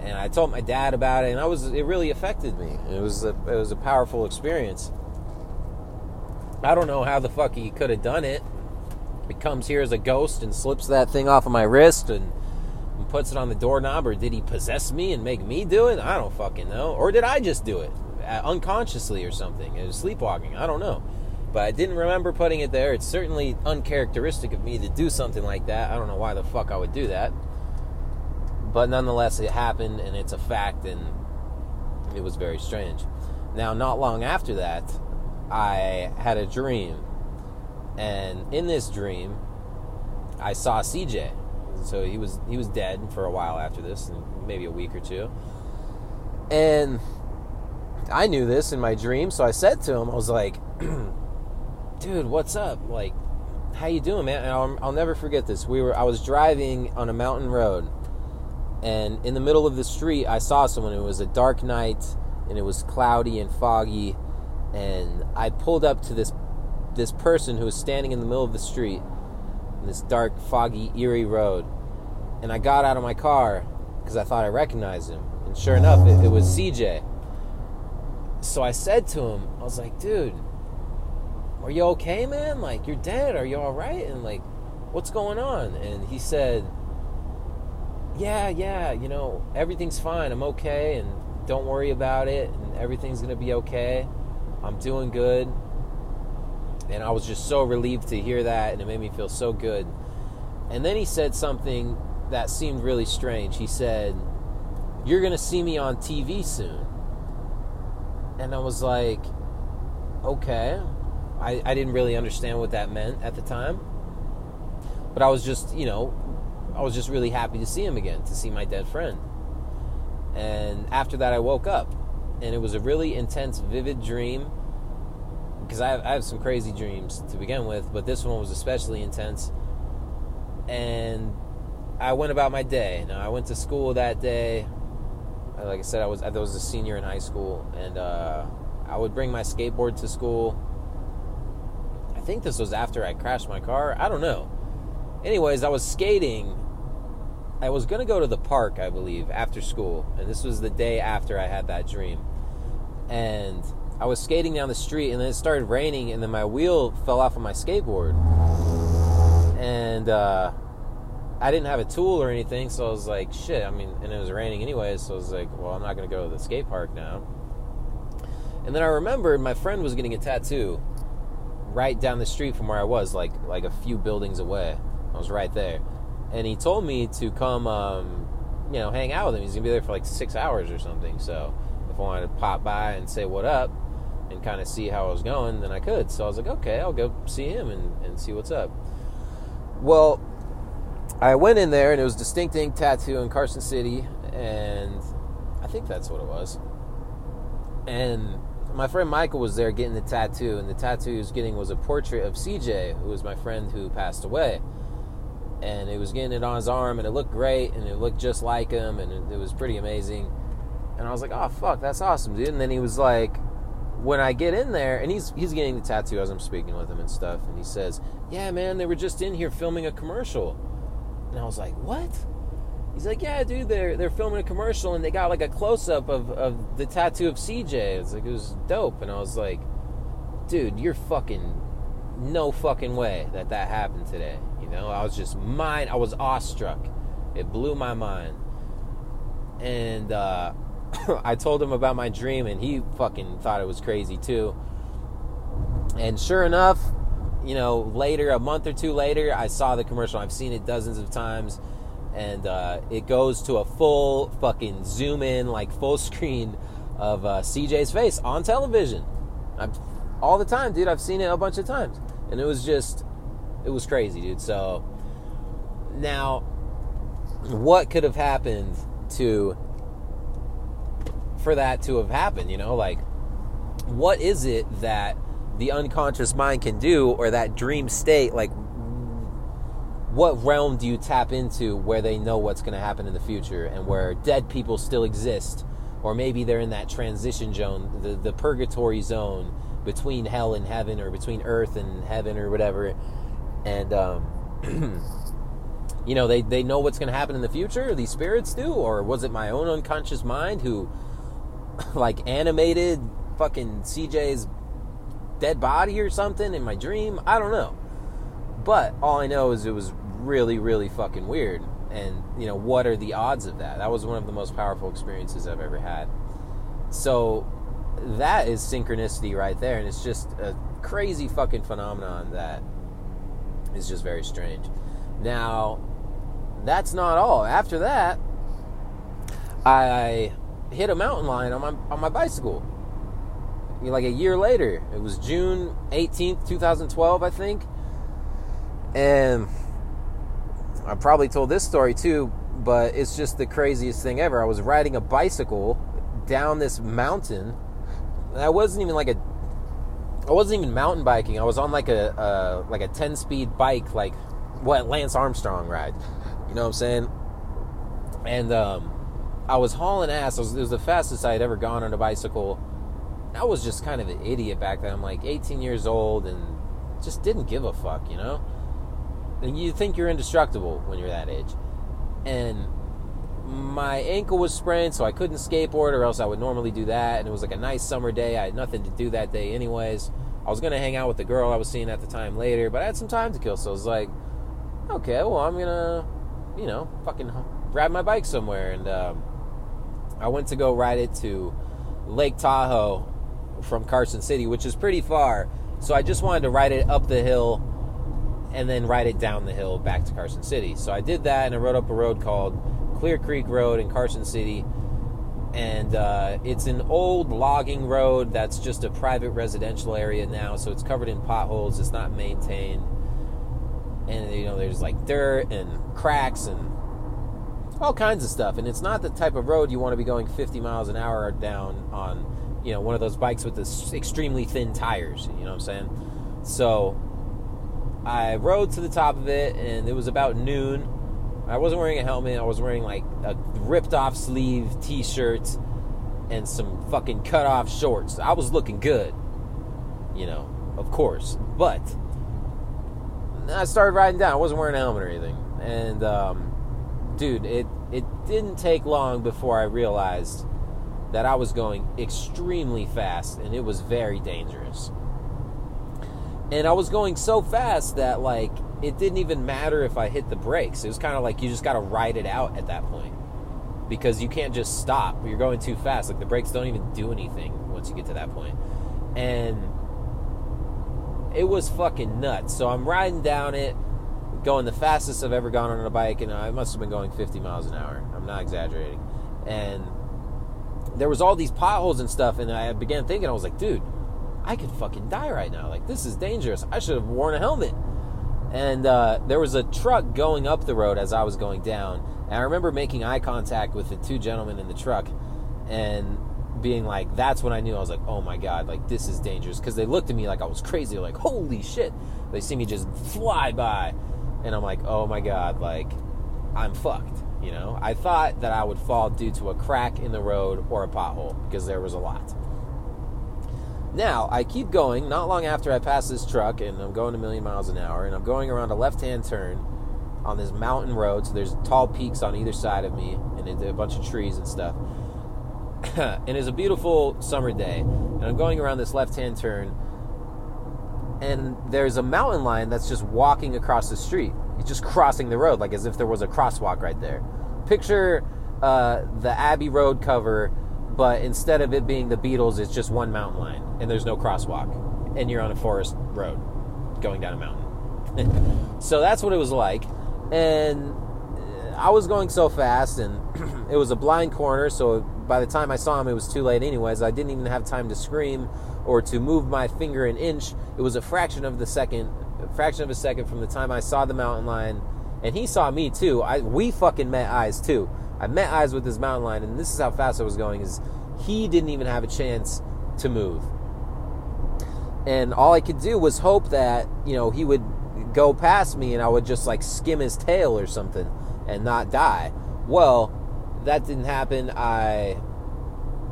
And I told my dad about it, and I was it really affected me. It was a, it was a powerful experience. I don't know how the fuck he could have done it. He comes here as a ghost and slips that thing off of my wrist and and puts it on the doorknob, or did he possess me and make me do it? I don't fucking know. Or did I just do it uh, unconsciously or something? It was sleepwalking. I don't know. But I didn't remember putting it there. It's certainly uncharacteristic of me to do something like that. I don't know why the fuck I would do that. But nonetheless, it happened and it's a fact, and it was very strange. Now, not long after that, I had a dream. And in this dream, I saw CJ so he was he was dead for a while after this, maybe a week or two. And I knew this in my dream, so I said to him, I was like, [clears throat] "Dude, what's up? Like, how you doing, man?" And I'll, I'll never forget this. We were I was driving on a mountain road, and in the middle of the street, I saw someone. It was a dark night, and it was cloudy and foggy, and I pulled up to this this person who was standing in the middle of the street in this dark, foggy, eerie road. And I got out of my car because I thought I recognized him. And sure enough, it, it was CJ. So I said to him, I was like, dude, are you okay, man? Like, you're dead. Are you all right? And like, what's going on? And he said, yeah, yeah, you know, everything's fine. I'm okay. And don't worry about it. And everything's going to be okay. I'm doing good. And I was just so relieved to hear that, and it made me feel so good. And then he said something that seemed really strange. He said, You're going to see me on TV soon. And I was like, Okay. I, I didn't really understand what that meant at the time. But I was just, you know, I was just really happy to see him again, to see my dead friend. And after that, I woke up. And it was a really intense, vivid dream because I have, I have some crazy dreams to begin with, but this one was especially intense. And I went about my day. Now I went to school that day. Uh, like I said, I was I was a senior in high school, and uh, I would bring my skateboard to school. I think this was after I crashed my car. I don't know. Anyways, I was skating. I was gonna go to the park, I believe, after school, and this was the day after I had that dream. And I was skating down the street and then it started raining and then my wheel fell off of my skateboard. And uh, I didn't have a tool or anything, so I was like, shit, I mean, and it was raining anyway, so I was like, well, I'm not going to go to the skate park now. And then I remembered my friend was getting a tattoo right down the street from where I was, like like a few buildings away. I was right there. And he told me to come um, you know, hang out with him. He's going to be there for like 6 hours or something. So, if I wanted to pop by and say what up, and kind of see how I was going, then I could. So I was like, okay, I'll go see him and, and see what's up. Well, I went in there and it was Distinct Ink Tattoo in Carson City, and I think that's what it was. And my friend Michael was there getting the tattoo, and the tattoo he was getting was a portrait of CJ, who was my friend who passed away. And it was getting it on his arm, and it looked great, and it looked just like him, and it was pretty amazing. And I was like, oh, fuck, that's awesome, dude. And then he was like, when I get in there, and he's he's getting the tattoo as I'm speaking with him and stuff, and he says, "Yeah, man, they were just in here filming a commercial," and I was like, "What?" He's like, "Yeah, dude, they're they're filming a commercial, and they got like a close up of of the tattoo of CJ. It's like it was dope," and I was like, "Dude, you're fucking no fucking way that that happened today." You know, I was just mind, I was awestruck. It blew my mind, and. uh [coughs] I told him about my dream, and he fucking thought it was crazy too. And sure enough, you know, later, a month or two later, I saw the commercial. I've seen it dozens of times, and uh, it goes to a full fucking zoom in, like full [laughs] screen of uh, CJ's face on television. I'm, all the time, dude. I've seen it a bunch of times, and it was just, it was crazy, dude. So now, what could have happened to for that to have happened, you know? Like, what is it that the unconscious mind can do or that dream state? Like, what realm do you tap into where they know what's going to happen in the future and where dead people still exist or maybe they're in that transition zone the, the purgatory zone between hell and heaven or between earth and heaven or whatever and um, [clears throat] you know they, they know what's going to happen in the future these spirits do or was it my own unconscious mind who [coughs] like animated fucking cj's dead body or something in my dream? I don't know. But all i know is it was really really fucking weird. And you know what are the odds of that? That was one of the most powerful experiences i've ever had. So that is synchronicity right there and it's just a crazy fucking phenomenon that is just very strange. Now that's not all. After that, I hit a mountain lion on my on my bicycle. Like a year later, it was June 18th, 2012, I think. And I probably told this story too, but it's just the craziest thing ever. I was riding a bicycle down this mountain. And I wasn't even like a I wasn't even mountain biking. I was on like a like a 10 speed bike like what Lance Armstrong ride. You know what I'm saying? And um, I was hauling ass. Was, it was the fastest I had ever gone on a bicycle. I was just kind of an idiot back then. I'm like 18 years old and just didn't give a fuck, you know? And you think you're indestructible when you're that age. And my ankle was sprained, so I couldn't skateboard, or else I would normally do that. And it was like a nice summer day. I had nothing to do that day, anyways. I was gonna hang out with the girl I was seeing at the time later, but I had some time to kill, so I was like, okay, well, I'm gonna you know, fucking ride my bike somewhere. And um, I went to go ride it to Lake Tahoe from Carson City, which is pretty far. So I just wanted to ride it up the hill and then ride it down the hill back to Carson City. So I did that and I rode up a road called Clear Creek Road in Carson City. And uh, it's an old logging road that's just a private residential area now. So it's covered in potholes, it's not maintained and you know there's like dirt and cracks and all kinds of stuff and it's not the type of road you want to be going 50 miles an hour down on you know one of those bikes with this extremely thin tires you know what i'm saying so i rode to the top of it and it was about noon i wasn't wearing a helmet i was wearing like a ripped off sleeve t-shirt and some fucking cut off shorts i was looking good you know of course but I started riding down. I wasn't wearing a helmet or anything. And, um, dude, it, it didn't take long before I realized that I was going extremely fast and it was very dangerous. And I was going so fast that, like, it didn't even matter if I hit the brakes. It was kind of like you just got to ride it out at that point because you can't just stop. You're going too fast. Like, the brakes don't even do anything once you get to that point. And it was fucking nuts. So I'm riding down it, going the fastest I've ever gone on a bike, and I must have been going 50 miles an hour. I'm not exaggerating. And there was all these potholes and stuff, and I began thinking, I was like, dude, I could fucking die right now. Like, this is dangerous. I should have worn a helmet. And uh, there was a truck going up the road as I was going down. And I remember making eye contact with the two gentlemen in the truck. And being like, that's when I knew I was like, oh my god, like this is dangerous. Because they looked at me like I was crazy, like, holy shit. They see me just fly by. And I'm like, oh my god, like, I'm fucked. You know, I thought that I would fall due to a crack in the road or a pothole because there was a lot. Now, I keep going, not long after I pass this truck, and I'm going a million miles an hour, and I'm going around a left hand turn on this mountain road. So there's tall peaks on either side of me, and a bunch of trees and stuff. [laughs] and it's a beautiful summer day, and I'm going around this left-hand turn, and there's a mountain lion that's just walking across the street. He's just crossing the road, like as if there was a crosswalk right there. Picture uh, the Abbey Road cover, but instead of it being the Beatles, it's just one mountain lion, and there's no crosswalk, and you're on a forest road going down a mountain. [laughs] so that's what it was like, and I was going so fast, and [clears throat] it was a blind corner, so by the time I saw him, it was too late, anyways. I didn't even have time to scream or to move my finger an inch. It was a fraction of the second, a fraction of a second from the time I saw the mountain lion, and he saw me too. I we fucking met eyes too. I met eyes with this mountain lion, and this is how fast I was going. Is he didn't even have a chance to move, and all I could do was hope that you know he would go past me and I would just like skim his tail or something and not die. Well, that didn't happen. I.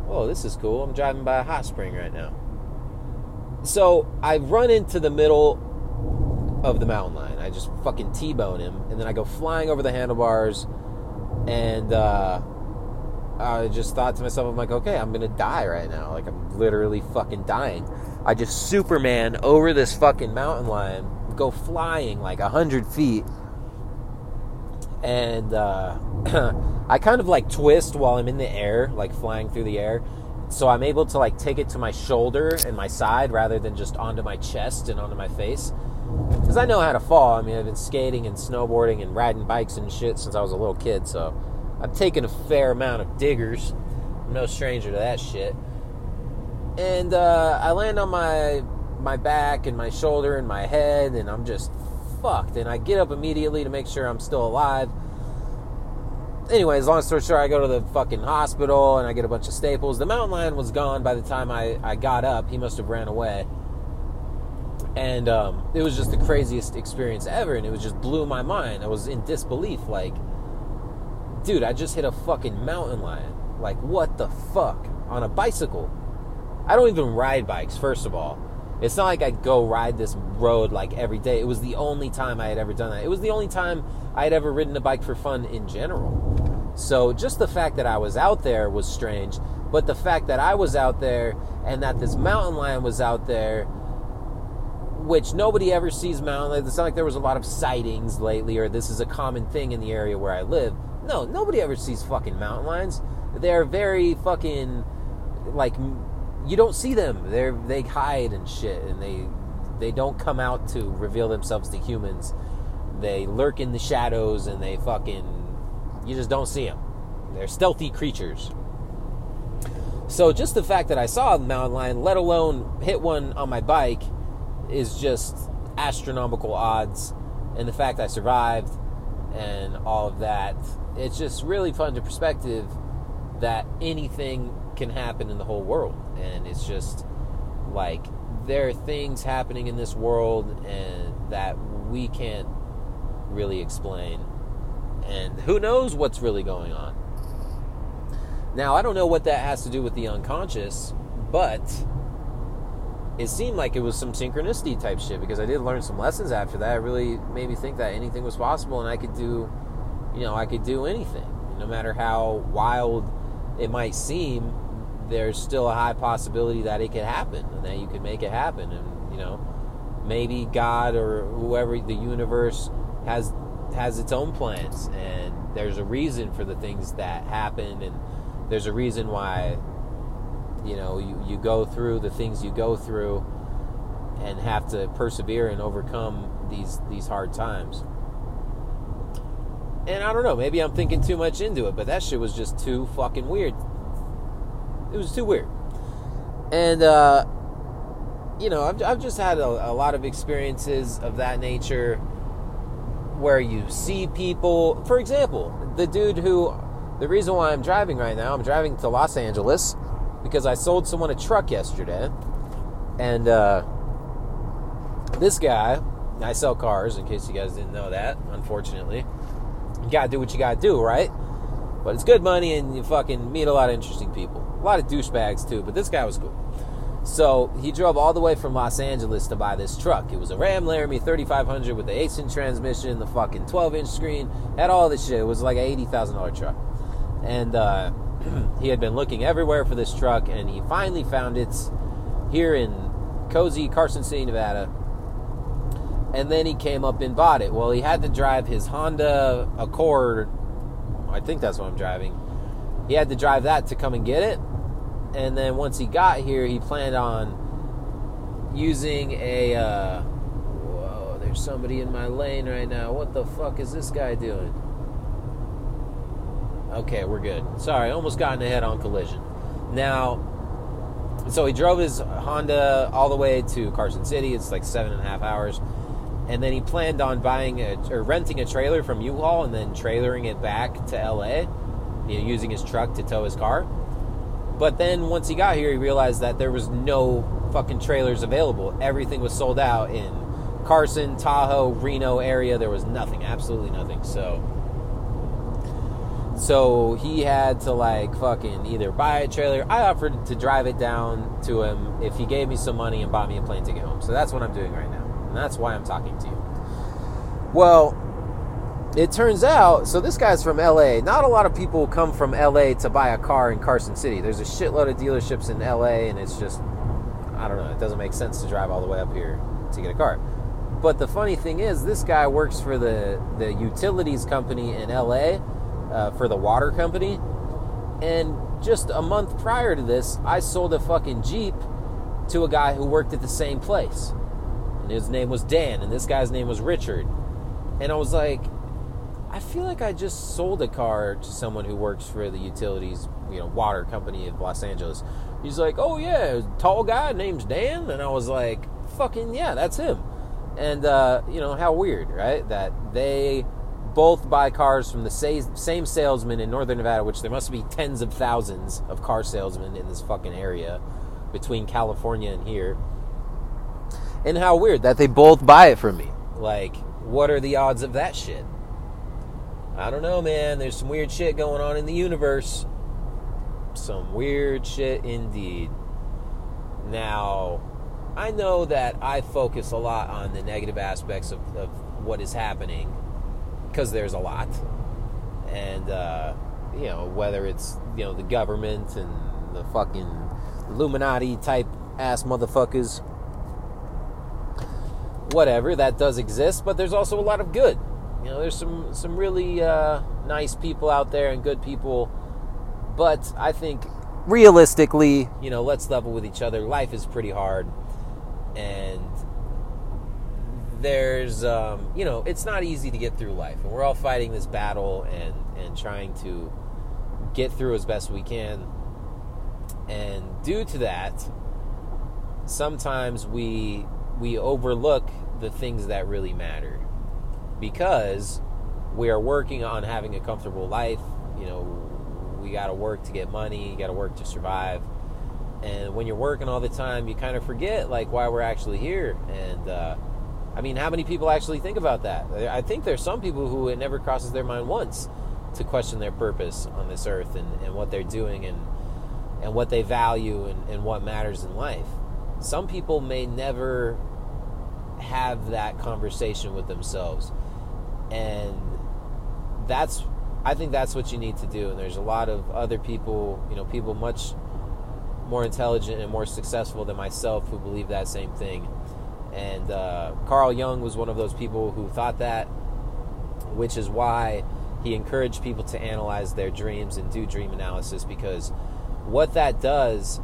Oh, this is cool. I'm driving by a hot spring right now. So I run into the middle of the mountain lion. I just fucking T-bone him, and then I go flying over the handlebars, and uh, I just thought to myself, I'm like, okay, I'm gonna die right now. Like I'm literally fucking dying. I just Superman over this fucking mountain lion, go flying like a hundred feet, and uh, [clears throat] I kind of like twist while I'm in the air, like flying through the air. So I'm able to like take it to my shoulder and my side rather than just onto my chest and onto my face. Because I know how to fall. I mean, I've been skating and snowboarding and riding bikes and shit since I was a little kid, so I've taken a fair amount of diggers. I'm no stranger to that shit. And uh, I land on my my back and my shoulder and my head, and I'm just fucked. And I get up immediately to make sure I'm still alive. Anyways, long story short, I go to the fucking hospital and I get a bunch of staples. The mountain lion was gone by the time I, I got up. He must have ran away. And um, it was just the craziest experience ever, and it was just blew my mind. I was in disbelief, like, dude, I just hit a fucking mountain lion. Like, what the fuck? On a bicycle. I don't even ride bikes, first of all. It's not like I go ride this road like every day. It was the only time I had ever done that. It was the only time I had ever ridden a bike for fun in general. So just the fact that I was out there was strange, but the fact that I was out there and that this mountain lion was out there, which nobody ever sees mountain lions. It's not like there was a lot of sightings lately or this is a common thing in the area where I live. No, nobody ever sees fucking mountain lions. They're very fucking like you don't see them. They're they hide and shit, and they they don't come out to reveal themselves to humans. They lurk in the shadows, and they fucking you just don't see them. They're stealthy creatures. So just the fact that I saw a mountain lion, let alone hit one on my bike, is just astronomical odds. And the fact I survived and all of that, it's just really fun to perspective that anything can happen in the whole world. And it's just like there are things happening in this world and that we can't really explain. And who knows what's really going on. Now, I don't know what that has to do with the unconscious, but it seemed like it was some synchronicity type shit because I did learn some lessons after that. It really made me think that anything was possible and I could do, you know, I could do anything. No matter how wild it might seem, there's still a high possibility that it could happen and that you could make it happen. And, you know, maybe God or whoever the universe has has its own plans. And there's a reason for the things that happen. And there's a reason why you know you, you go through the things you go through and have to persevere and overcome these these hard times. And i don't know maybe i'm thinking too much into it but that shit was just too fucking weird it was too weird and uh you know i've, I've just had a, a lot of experiences of that nature where you see people for example the dude who the reason why i'm driving right now i'm driving to los angeles because I sold someone a truck yesterday, and uh, this guy, I sell cars. In case you guys didn't know that, unfortunately, you gotta do what you gotta do, right? But it's good money, and you fucking meet a lot of interesting people, lot of douchebags too. But this guy was cool. So he drove all the way from Los Angeles to buy this truck. It was a Ram Laramie 3500 with the 8 inch transmission, the fucking 12 inch screen, had all this shit. It was like an $80,000 truck. And uh, [clears throat] he had been looking everywhere for this truck, and he finally found it here in cozy Carson City, Nevada. And then he came up and bought it. Well, he had to drive his Honda Accord. I think that's what I'm driving. He had to drive that to come and get it. And then once he got here, he planned on using a. Uh, whoa, there's somebody in my lane right now. What the fuck is this guy doing? Okay, we're good. Sorry, almost got in a head-on collision. Now, so he drove his Honda all the way to Carson City. It's like seven and a half hours, and then he planned on buying a, or renting a trailer from U-Haul and then trailering it back to LA, you know, using his truck to tow his car. But then once he got here, he realized that there was no fucking trailers available. Everything was sold out in Carson, Tahoe, Reno area, there was nothing, absolutely nothing. So, so he had to like fucking either buy a trailer. I offered to drive it down to him if he gave me some money and bought me a plane ticket home. So that's what I'm doing right now, and that's why I'm talking to you. Well, it turns out, so this guy's from LA. Not a lot of people come from LA to buy a car in Carson City. There's a shitload of dealerships in LA, and it's just, I don't know, it doesn't make sense to drive all the way up here to get a car. But the funny thing is, this guy works for the, the utilities company in LA, uh, for the water company. And just a month prior to this, I sold a fucking Jeep to a guy who worked at the same place. And his name was Dan, and this guy's name was Richard. And I was like, I feel like I just sold a car to someone who works for the utilities, you know, water company of Los Angeles. He's like, oh yeah, tall guy, name's Dan. And I was like, fucking yeah, that's him. And, uh, you know, how weird, right? That they both buy cars from the same salesman in Northern Nevada, which there must be tens of thousands of car salesmen in this fucking area between California and here. And how weird that they both buy it from me. Like, what are the odds of that shit? I don't know, man. There's some weird shit going on in the universe. Some weird shit indeed. Now, I know that I focus a lot on the negative aspects of, of what is happening because there's a lot. And, uh, you know, whether it's, you know, the government and the fucking Illuminati type ass motherfuckers, whatever, that does exist, but there's also a lot of good. You know, there's some, some really uh, nice people out there and good people, but I think realistically, you know, let's level with each other. Life is pretty hard and there's um, you know it's not easy to get through life and we're all fighting this battle and and trying to get through as best we can and due to that sometimes we we overlook the things that really matter because we are working on having a comfortable life you know we got to work to get money you got to work to survive. And when you're working all the time you kind of forget like why we're actually here. And uh, i mean how many people actually think about that? I think there's some people who it never crosses their mind once to question their purpose on this earth and, and what they're doing and and what they value and, and what matters in life. Some people may never have that conversation with themselves and that's i think that's what you need to do and there's a lot of other people you know people much more intelligent and more successful than myself who believe that same thing. And uh, Carl Jung was one of those people who thought that, which is why he encouraged people to analyze their dreams and do dream analysis because what that does,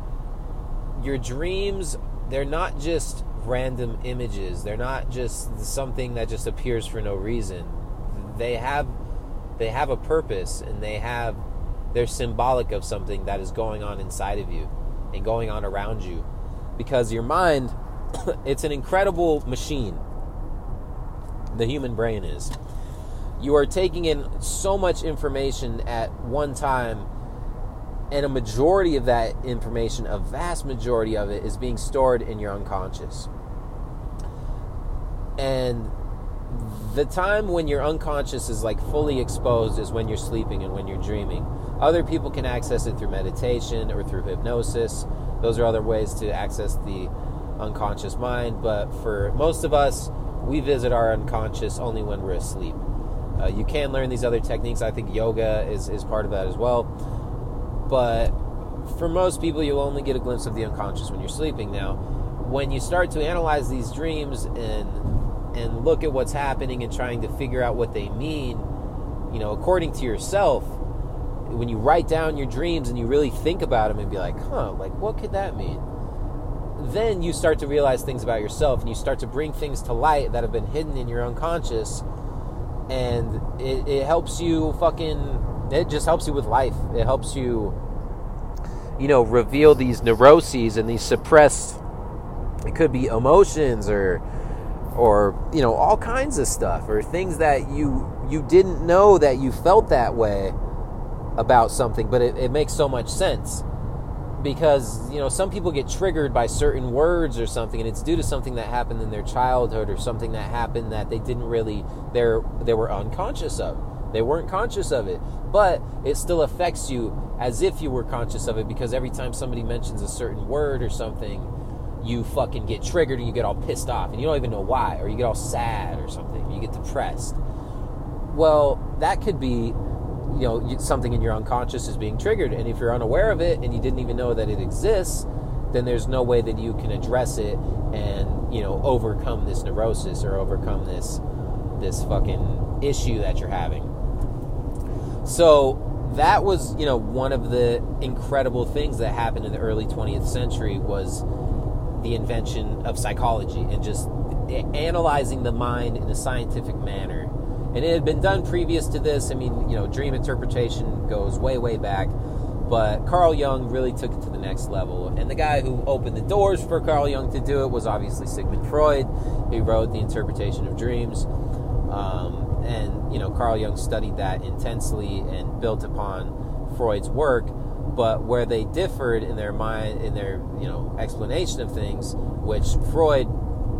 your dreams, they're not just random images. They're not just something that just appears for no reason. They have they have a purpose and they have they're symbolic of something that is going on inside of you and going on around you because your mind [coughs] it's an incredible machine the human brain is you are taking in so much information at one time and a majority of that information a vast majority of it is being stored in your unconscious and the time when your unconscious is like fully exposed is when you're sleeping and when you're dreaming other people can access it through meditation or through hypnosis. Those are other ways to access the unconscious mind. But for most of us, we visit our unconscious only when we're asleep. Uh, you can learn these other techniques. I think yoga is, is part of that as well. But for most people, you'll only get a glimpse of the unconscious when you're sleeping. Now, when you start to analyze these dreams and and look at what's happening and trying to figure out what they mean, you know, according to yourself, when you write down your dreams and you really think about them and be like, huh, like what could that mean? Then you start to realize things about yourself and you start to bring things to light that have been hidden in your unconscious. And it, it helps you fucking, it just helps you with life. It helps you, you know, reveal these neuroses and these suppressed, it could be emotions or, or you know all kinds of stuff or things that you you didn't know that you felt that way about something, but it, it makes so much sense because you know some people get triggered by certain words or something and it's due to something that happened in their childhood or something that happened that they didn't really they're they were unconscious of they weren't conscious of it. But it still affects you as if you were conscious of it because every time somebody mentions a certain word or something you fucking get triggered and you get all pissed off and you don't even know why or you get all sad or something. You get depressed. Well that could be you know something in your unconscious is being triggered. And if you're unaware of it and you didn't even know that it exists then there's no way that you can address it and you know overcome this neurosis or overcome this this fucking issue that you're having so that was you know one of the incredible things that happened in the early 20th century was the invention of psychology and just analyzing the mind in a scientific manner and it had been done previous to this. I mean, you know, dream interpretation goes way, way back. But Carl Jung really took it to the next level. And the guy who opened the doors for Carl Jung to do it was obviously Sigmund Freud. He wrote The Interpretation of Dreams. Um, and, you know, Carl Jung studied that intensely and built upon Freud's work. But where they differed in their mind, in their, you know, explanation of things, which Freud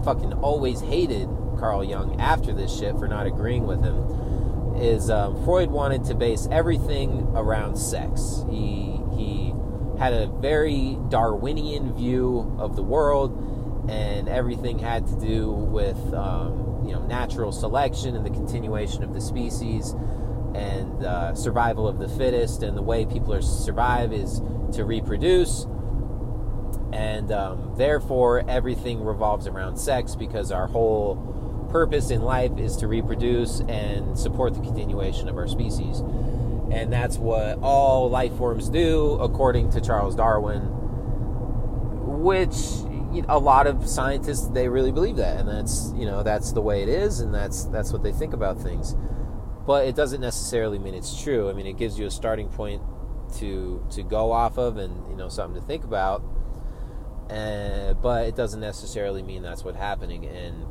fucking always hated Carl Jung after this shit for not agreeing with him is um, Freud wanted to base everything around sex. He he had a very Darwinian view of the world, and everything had to do with um, you know natural selection and the continuation of the species and uh, survival of the fittest. And the way people are survive is to reproduce and um, therefore everything revolves around sex because our whole purpose in life is to reproduce and support the continuation of our species. And that's what all life forms do, according to Charles Darwin, which a lot of scientists they really believe that, and that's you know that's the way it is, and that's that's what they think about things. But it doesn't necessarily mean it's true. I mean, it gives you a starting point to to go off of, and you know something to think about. But it doesn't necessarily mean that's what's happening. And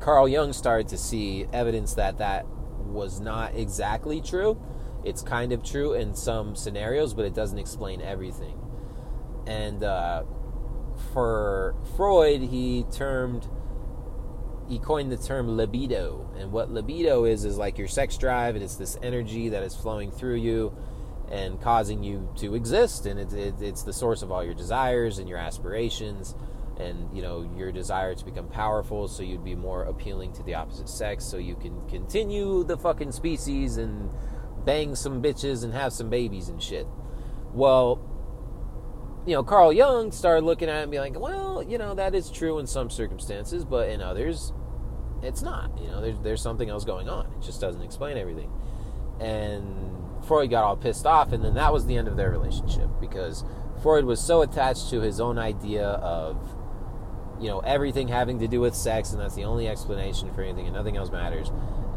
Carl Jung started to see evidence that that was not exactly true. It's kind of true in some scenarios, but it doesn't explain everything. And uh, for Freud, he termed, he coined the term libido. And what libido is, is like your sex drive, and it's this energy that is flowing through you and causing you to exist. And it, it, it's the source of all your desires and your aspirations and you know your desire to become powerful so you'd be more appealing to the opposite sex so you can continue the fucking species and bang some bitches and have some babies and shit well you know carl jung started looking at it and be like well you know that is true in some circumstances but in others it's not you know there's, there's something else going on. It just doesn't explain everything. And freud got all pissed off and then that was the end of their relationship because freud was so attached to his own idea of you know everything having to do with sex, and that's the only explanation for anything, and nothing else matters.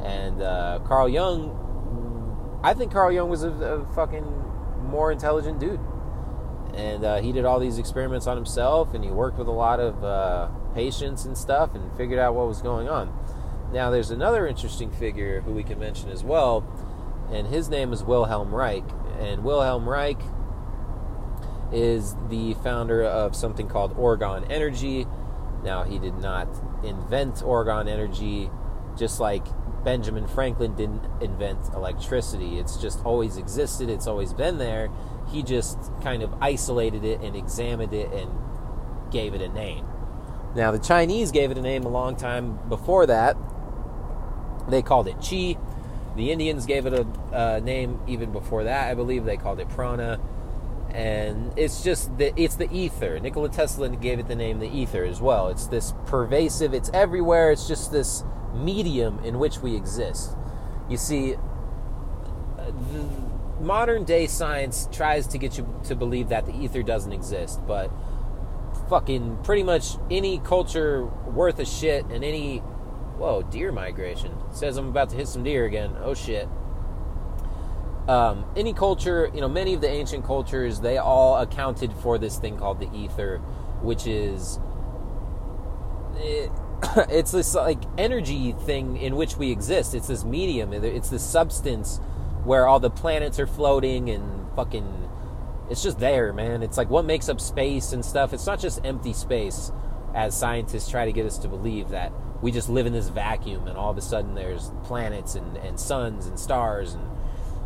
And uh, Carl Jung, I think Carl Jung was a, a fucking more intelligent dude, and uh, he did all these experiments on himself, and he worked with a lot of uh, patients and stuff, and figured out what was going on. Now, there's another interesting figure who we can mention as well, and his name is Wilhelm Reich. And Wilhelm Reich is the founder of something called Orgone Energy, now, he did not invent orgone energy, just like Benjamin Franklin didn't invent electricity. It's just always existed, it's always been there. He just kind of isolated it and examined it and gave it a name. Now, the Chinese gave it a name a long time before that. They called it Qi. The Indians gave it a, a name even before that. I believe they called it Prana and it's just the it's the ether. Nikola Tesla gave it the name the ether as well. It's this pervasive. It's everywhere. It's just this medium in which we exist. You see, uh, modern day science tries to get you to believe that the ether doesn't exist, but fucking pretty much any culture worth a shit and any whoa deer migration says I'm about to hit some deer again. Oh shit um, any culture, you know, many of the ancient cultures, they all accounted for this thing called the ether, which is it, [coughs] it's this like energy thing in which we exist. It's this medium. It's this substance where all the planets are floating and fucking it's just there, man. It's like what makes up space and stuff. It's not just empty space, as scientists try to get us to believe that we just live in this vacuum and all of a sudden there's planets and, and suns and stars and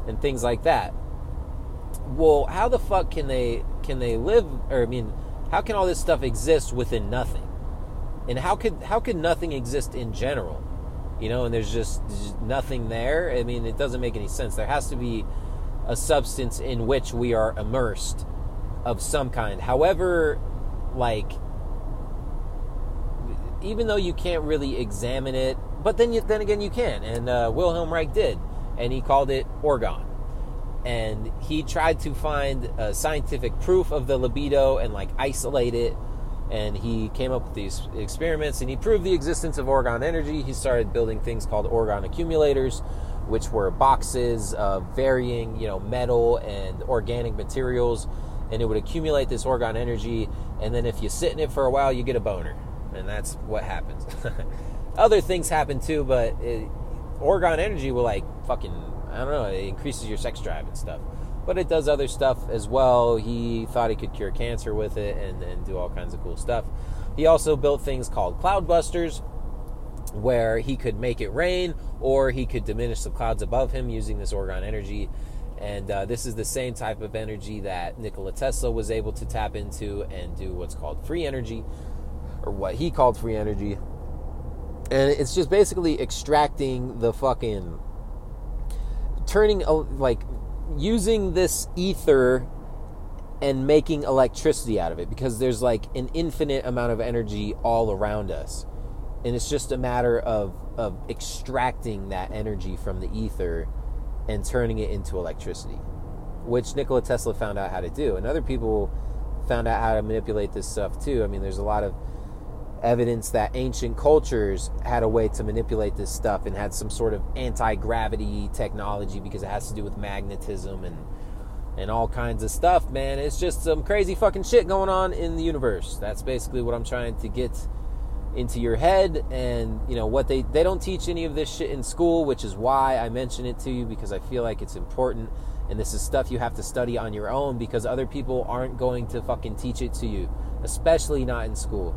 and things like that. Well, how the fuck can they can they live or I mean, how can all this stuff exist within nothing? And how could how could nothing exist in general? You know, and there's just, just nothing there. I mean, it doesn't make any sense. There has to be a substance in which we are immersed of some kind. However, like even though you can't really examine it, but then you, then again you can, and uh, Wilhelm Reich did, and he called it orgone, and he tried to find scientific proof of the libido and like isolate it, and he came up with these experiments, and he proved the existence of orgone energy. He started building things called orgone accumulators, which were boxes of varying, you know, metal and organic materials, and it would accumulate this orgone energy. And then if you sit in it for a while, you get a boner, and that's what happens. [laughs] Other things happen too, but it, orgone energy will like fucking I don't know, it increases your sex drive and stuff. But it does other stuff as well. He thought he could cure cancer with it and, and do all kinds of cool stuff. He also built things called cloudbusters, where he could make it rain or he could diminish the clouds above him using this orgone energy. And uh, this is the same type of energy that Nikola Tesla was able to tap into and do what's called free energy, or what he called free energy. And it's just basically extracting the fucking. turning, like, using this ether and making electricity out of it because there's like an infinite amount of energy all around us. And it's just a matter of of extracting that energy from the ether and turning it into electricity which Nikola Tesla found out how to do. And other people found out how to manipulate this stuff too. I mean there's a lot of evidence that ancient cultures had a way to manipulate this stuff and had some sort of anti-gravity technology because it has to do with magnetism and and all kinds of stuff man. It's just some crazy fucking shit going on in the universe. That's basically what i'm trying to get into your head. And you know what they they don't teach any of this shit in school which is why I mention it to you because I feel like it's important. And this is stuff you have to study on your own because other people aren't going to fucking teach it to you especially not in school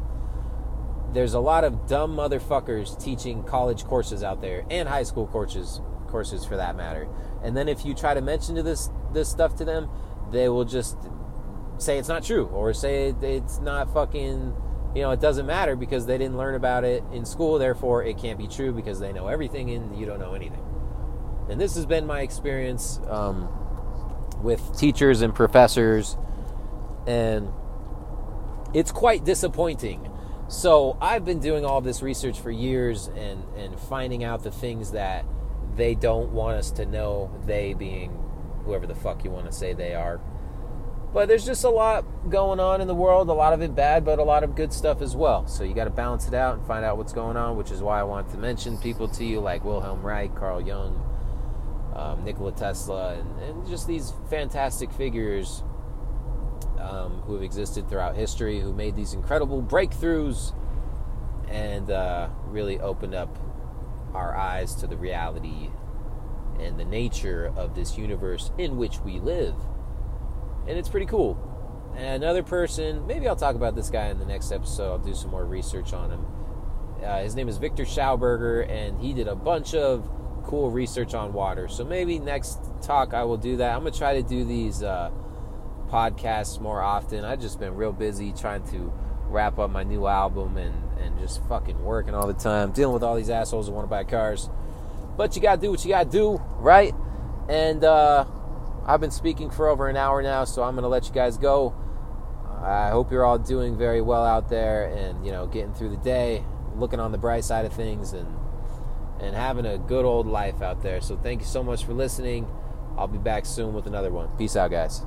there's a lot of dumb motherfuckers teaching college courses out there and high school courses courses for that matter and then if you try to mention to this this stuff to them they will just say it's not true or say it's not fucking you know, it doesn't matter because they didn't learn about it in school, therefore it can't be true because they know everything and you don't know anything. And this has been my experience um, with teachers and professors, and it's quite disappointing. So I've been doing all this research for years and, and finding out the things that they don't want us to know, they being whoever the fuck you want to say they are. But there's just a lot going on in the world, a lot of it bad, but a lot of good stuff as well. So you got to balance it out and find out what's going on, which is why I wanted to mention people to you like Wilhelm Reich, Carl Jung, um, Nikola Tesla, and, and, just these fantastic figures um, who have existed throughout history, who made these incredible breakthroughs and uh, really opened up our eyes to the reality and the nature of this universe in which we live and it's pretty cool. And another person, maybe I'll talk about this guy in the next episode. I'll do some more research on him. Uh, his name is Victor Schauberger, and he did a bunch of cool research on water. So maybe next talk I will do that. I'm gonna try to do these uh, podcasts more often. I've just been real busy trying to wrap up my new album and and just fucking working all the time, dealing with all these assholes who want to buy cars. But you gotta do what you gotta do, right? And uh, I've been speaking for over an hour now, so I'm to let you guys go. I hope you're all doing very well out there and, you know, getting through the day, looking on the bright side of things and and having a good old life out there. So thank you so much for listening. I'll be back soon with another one. Peace out, guys.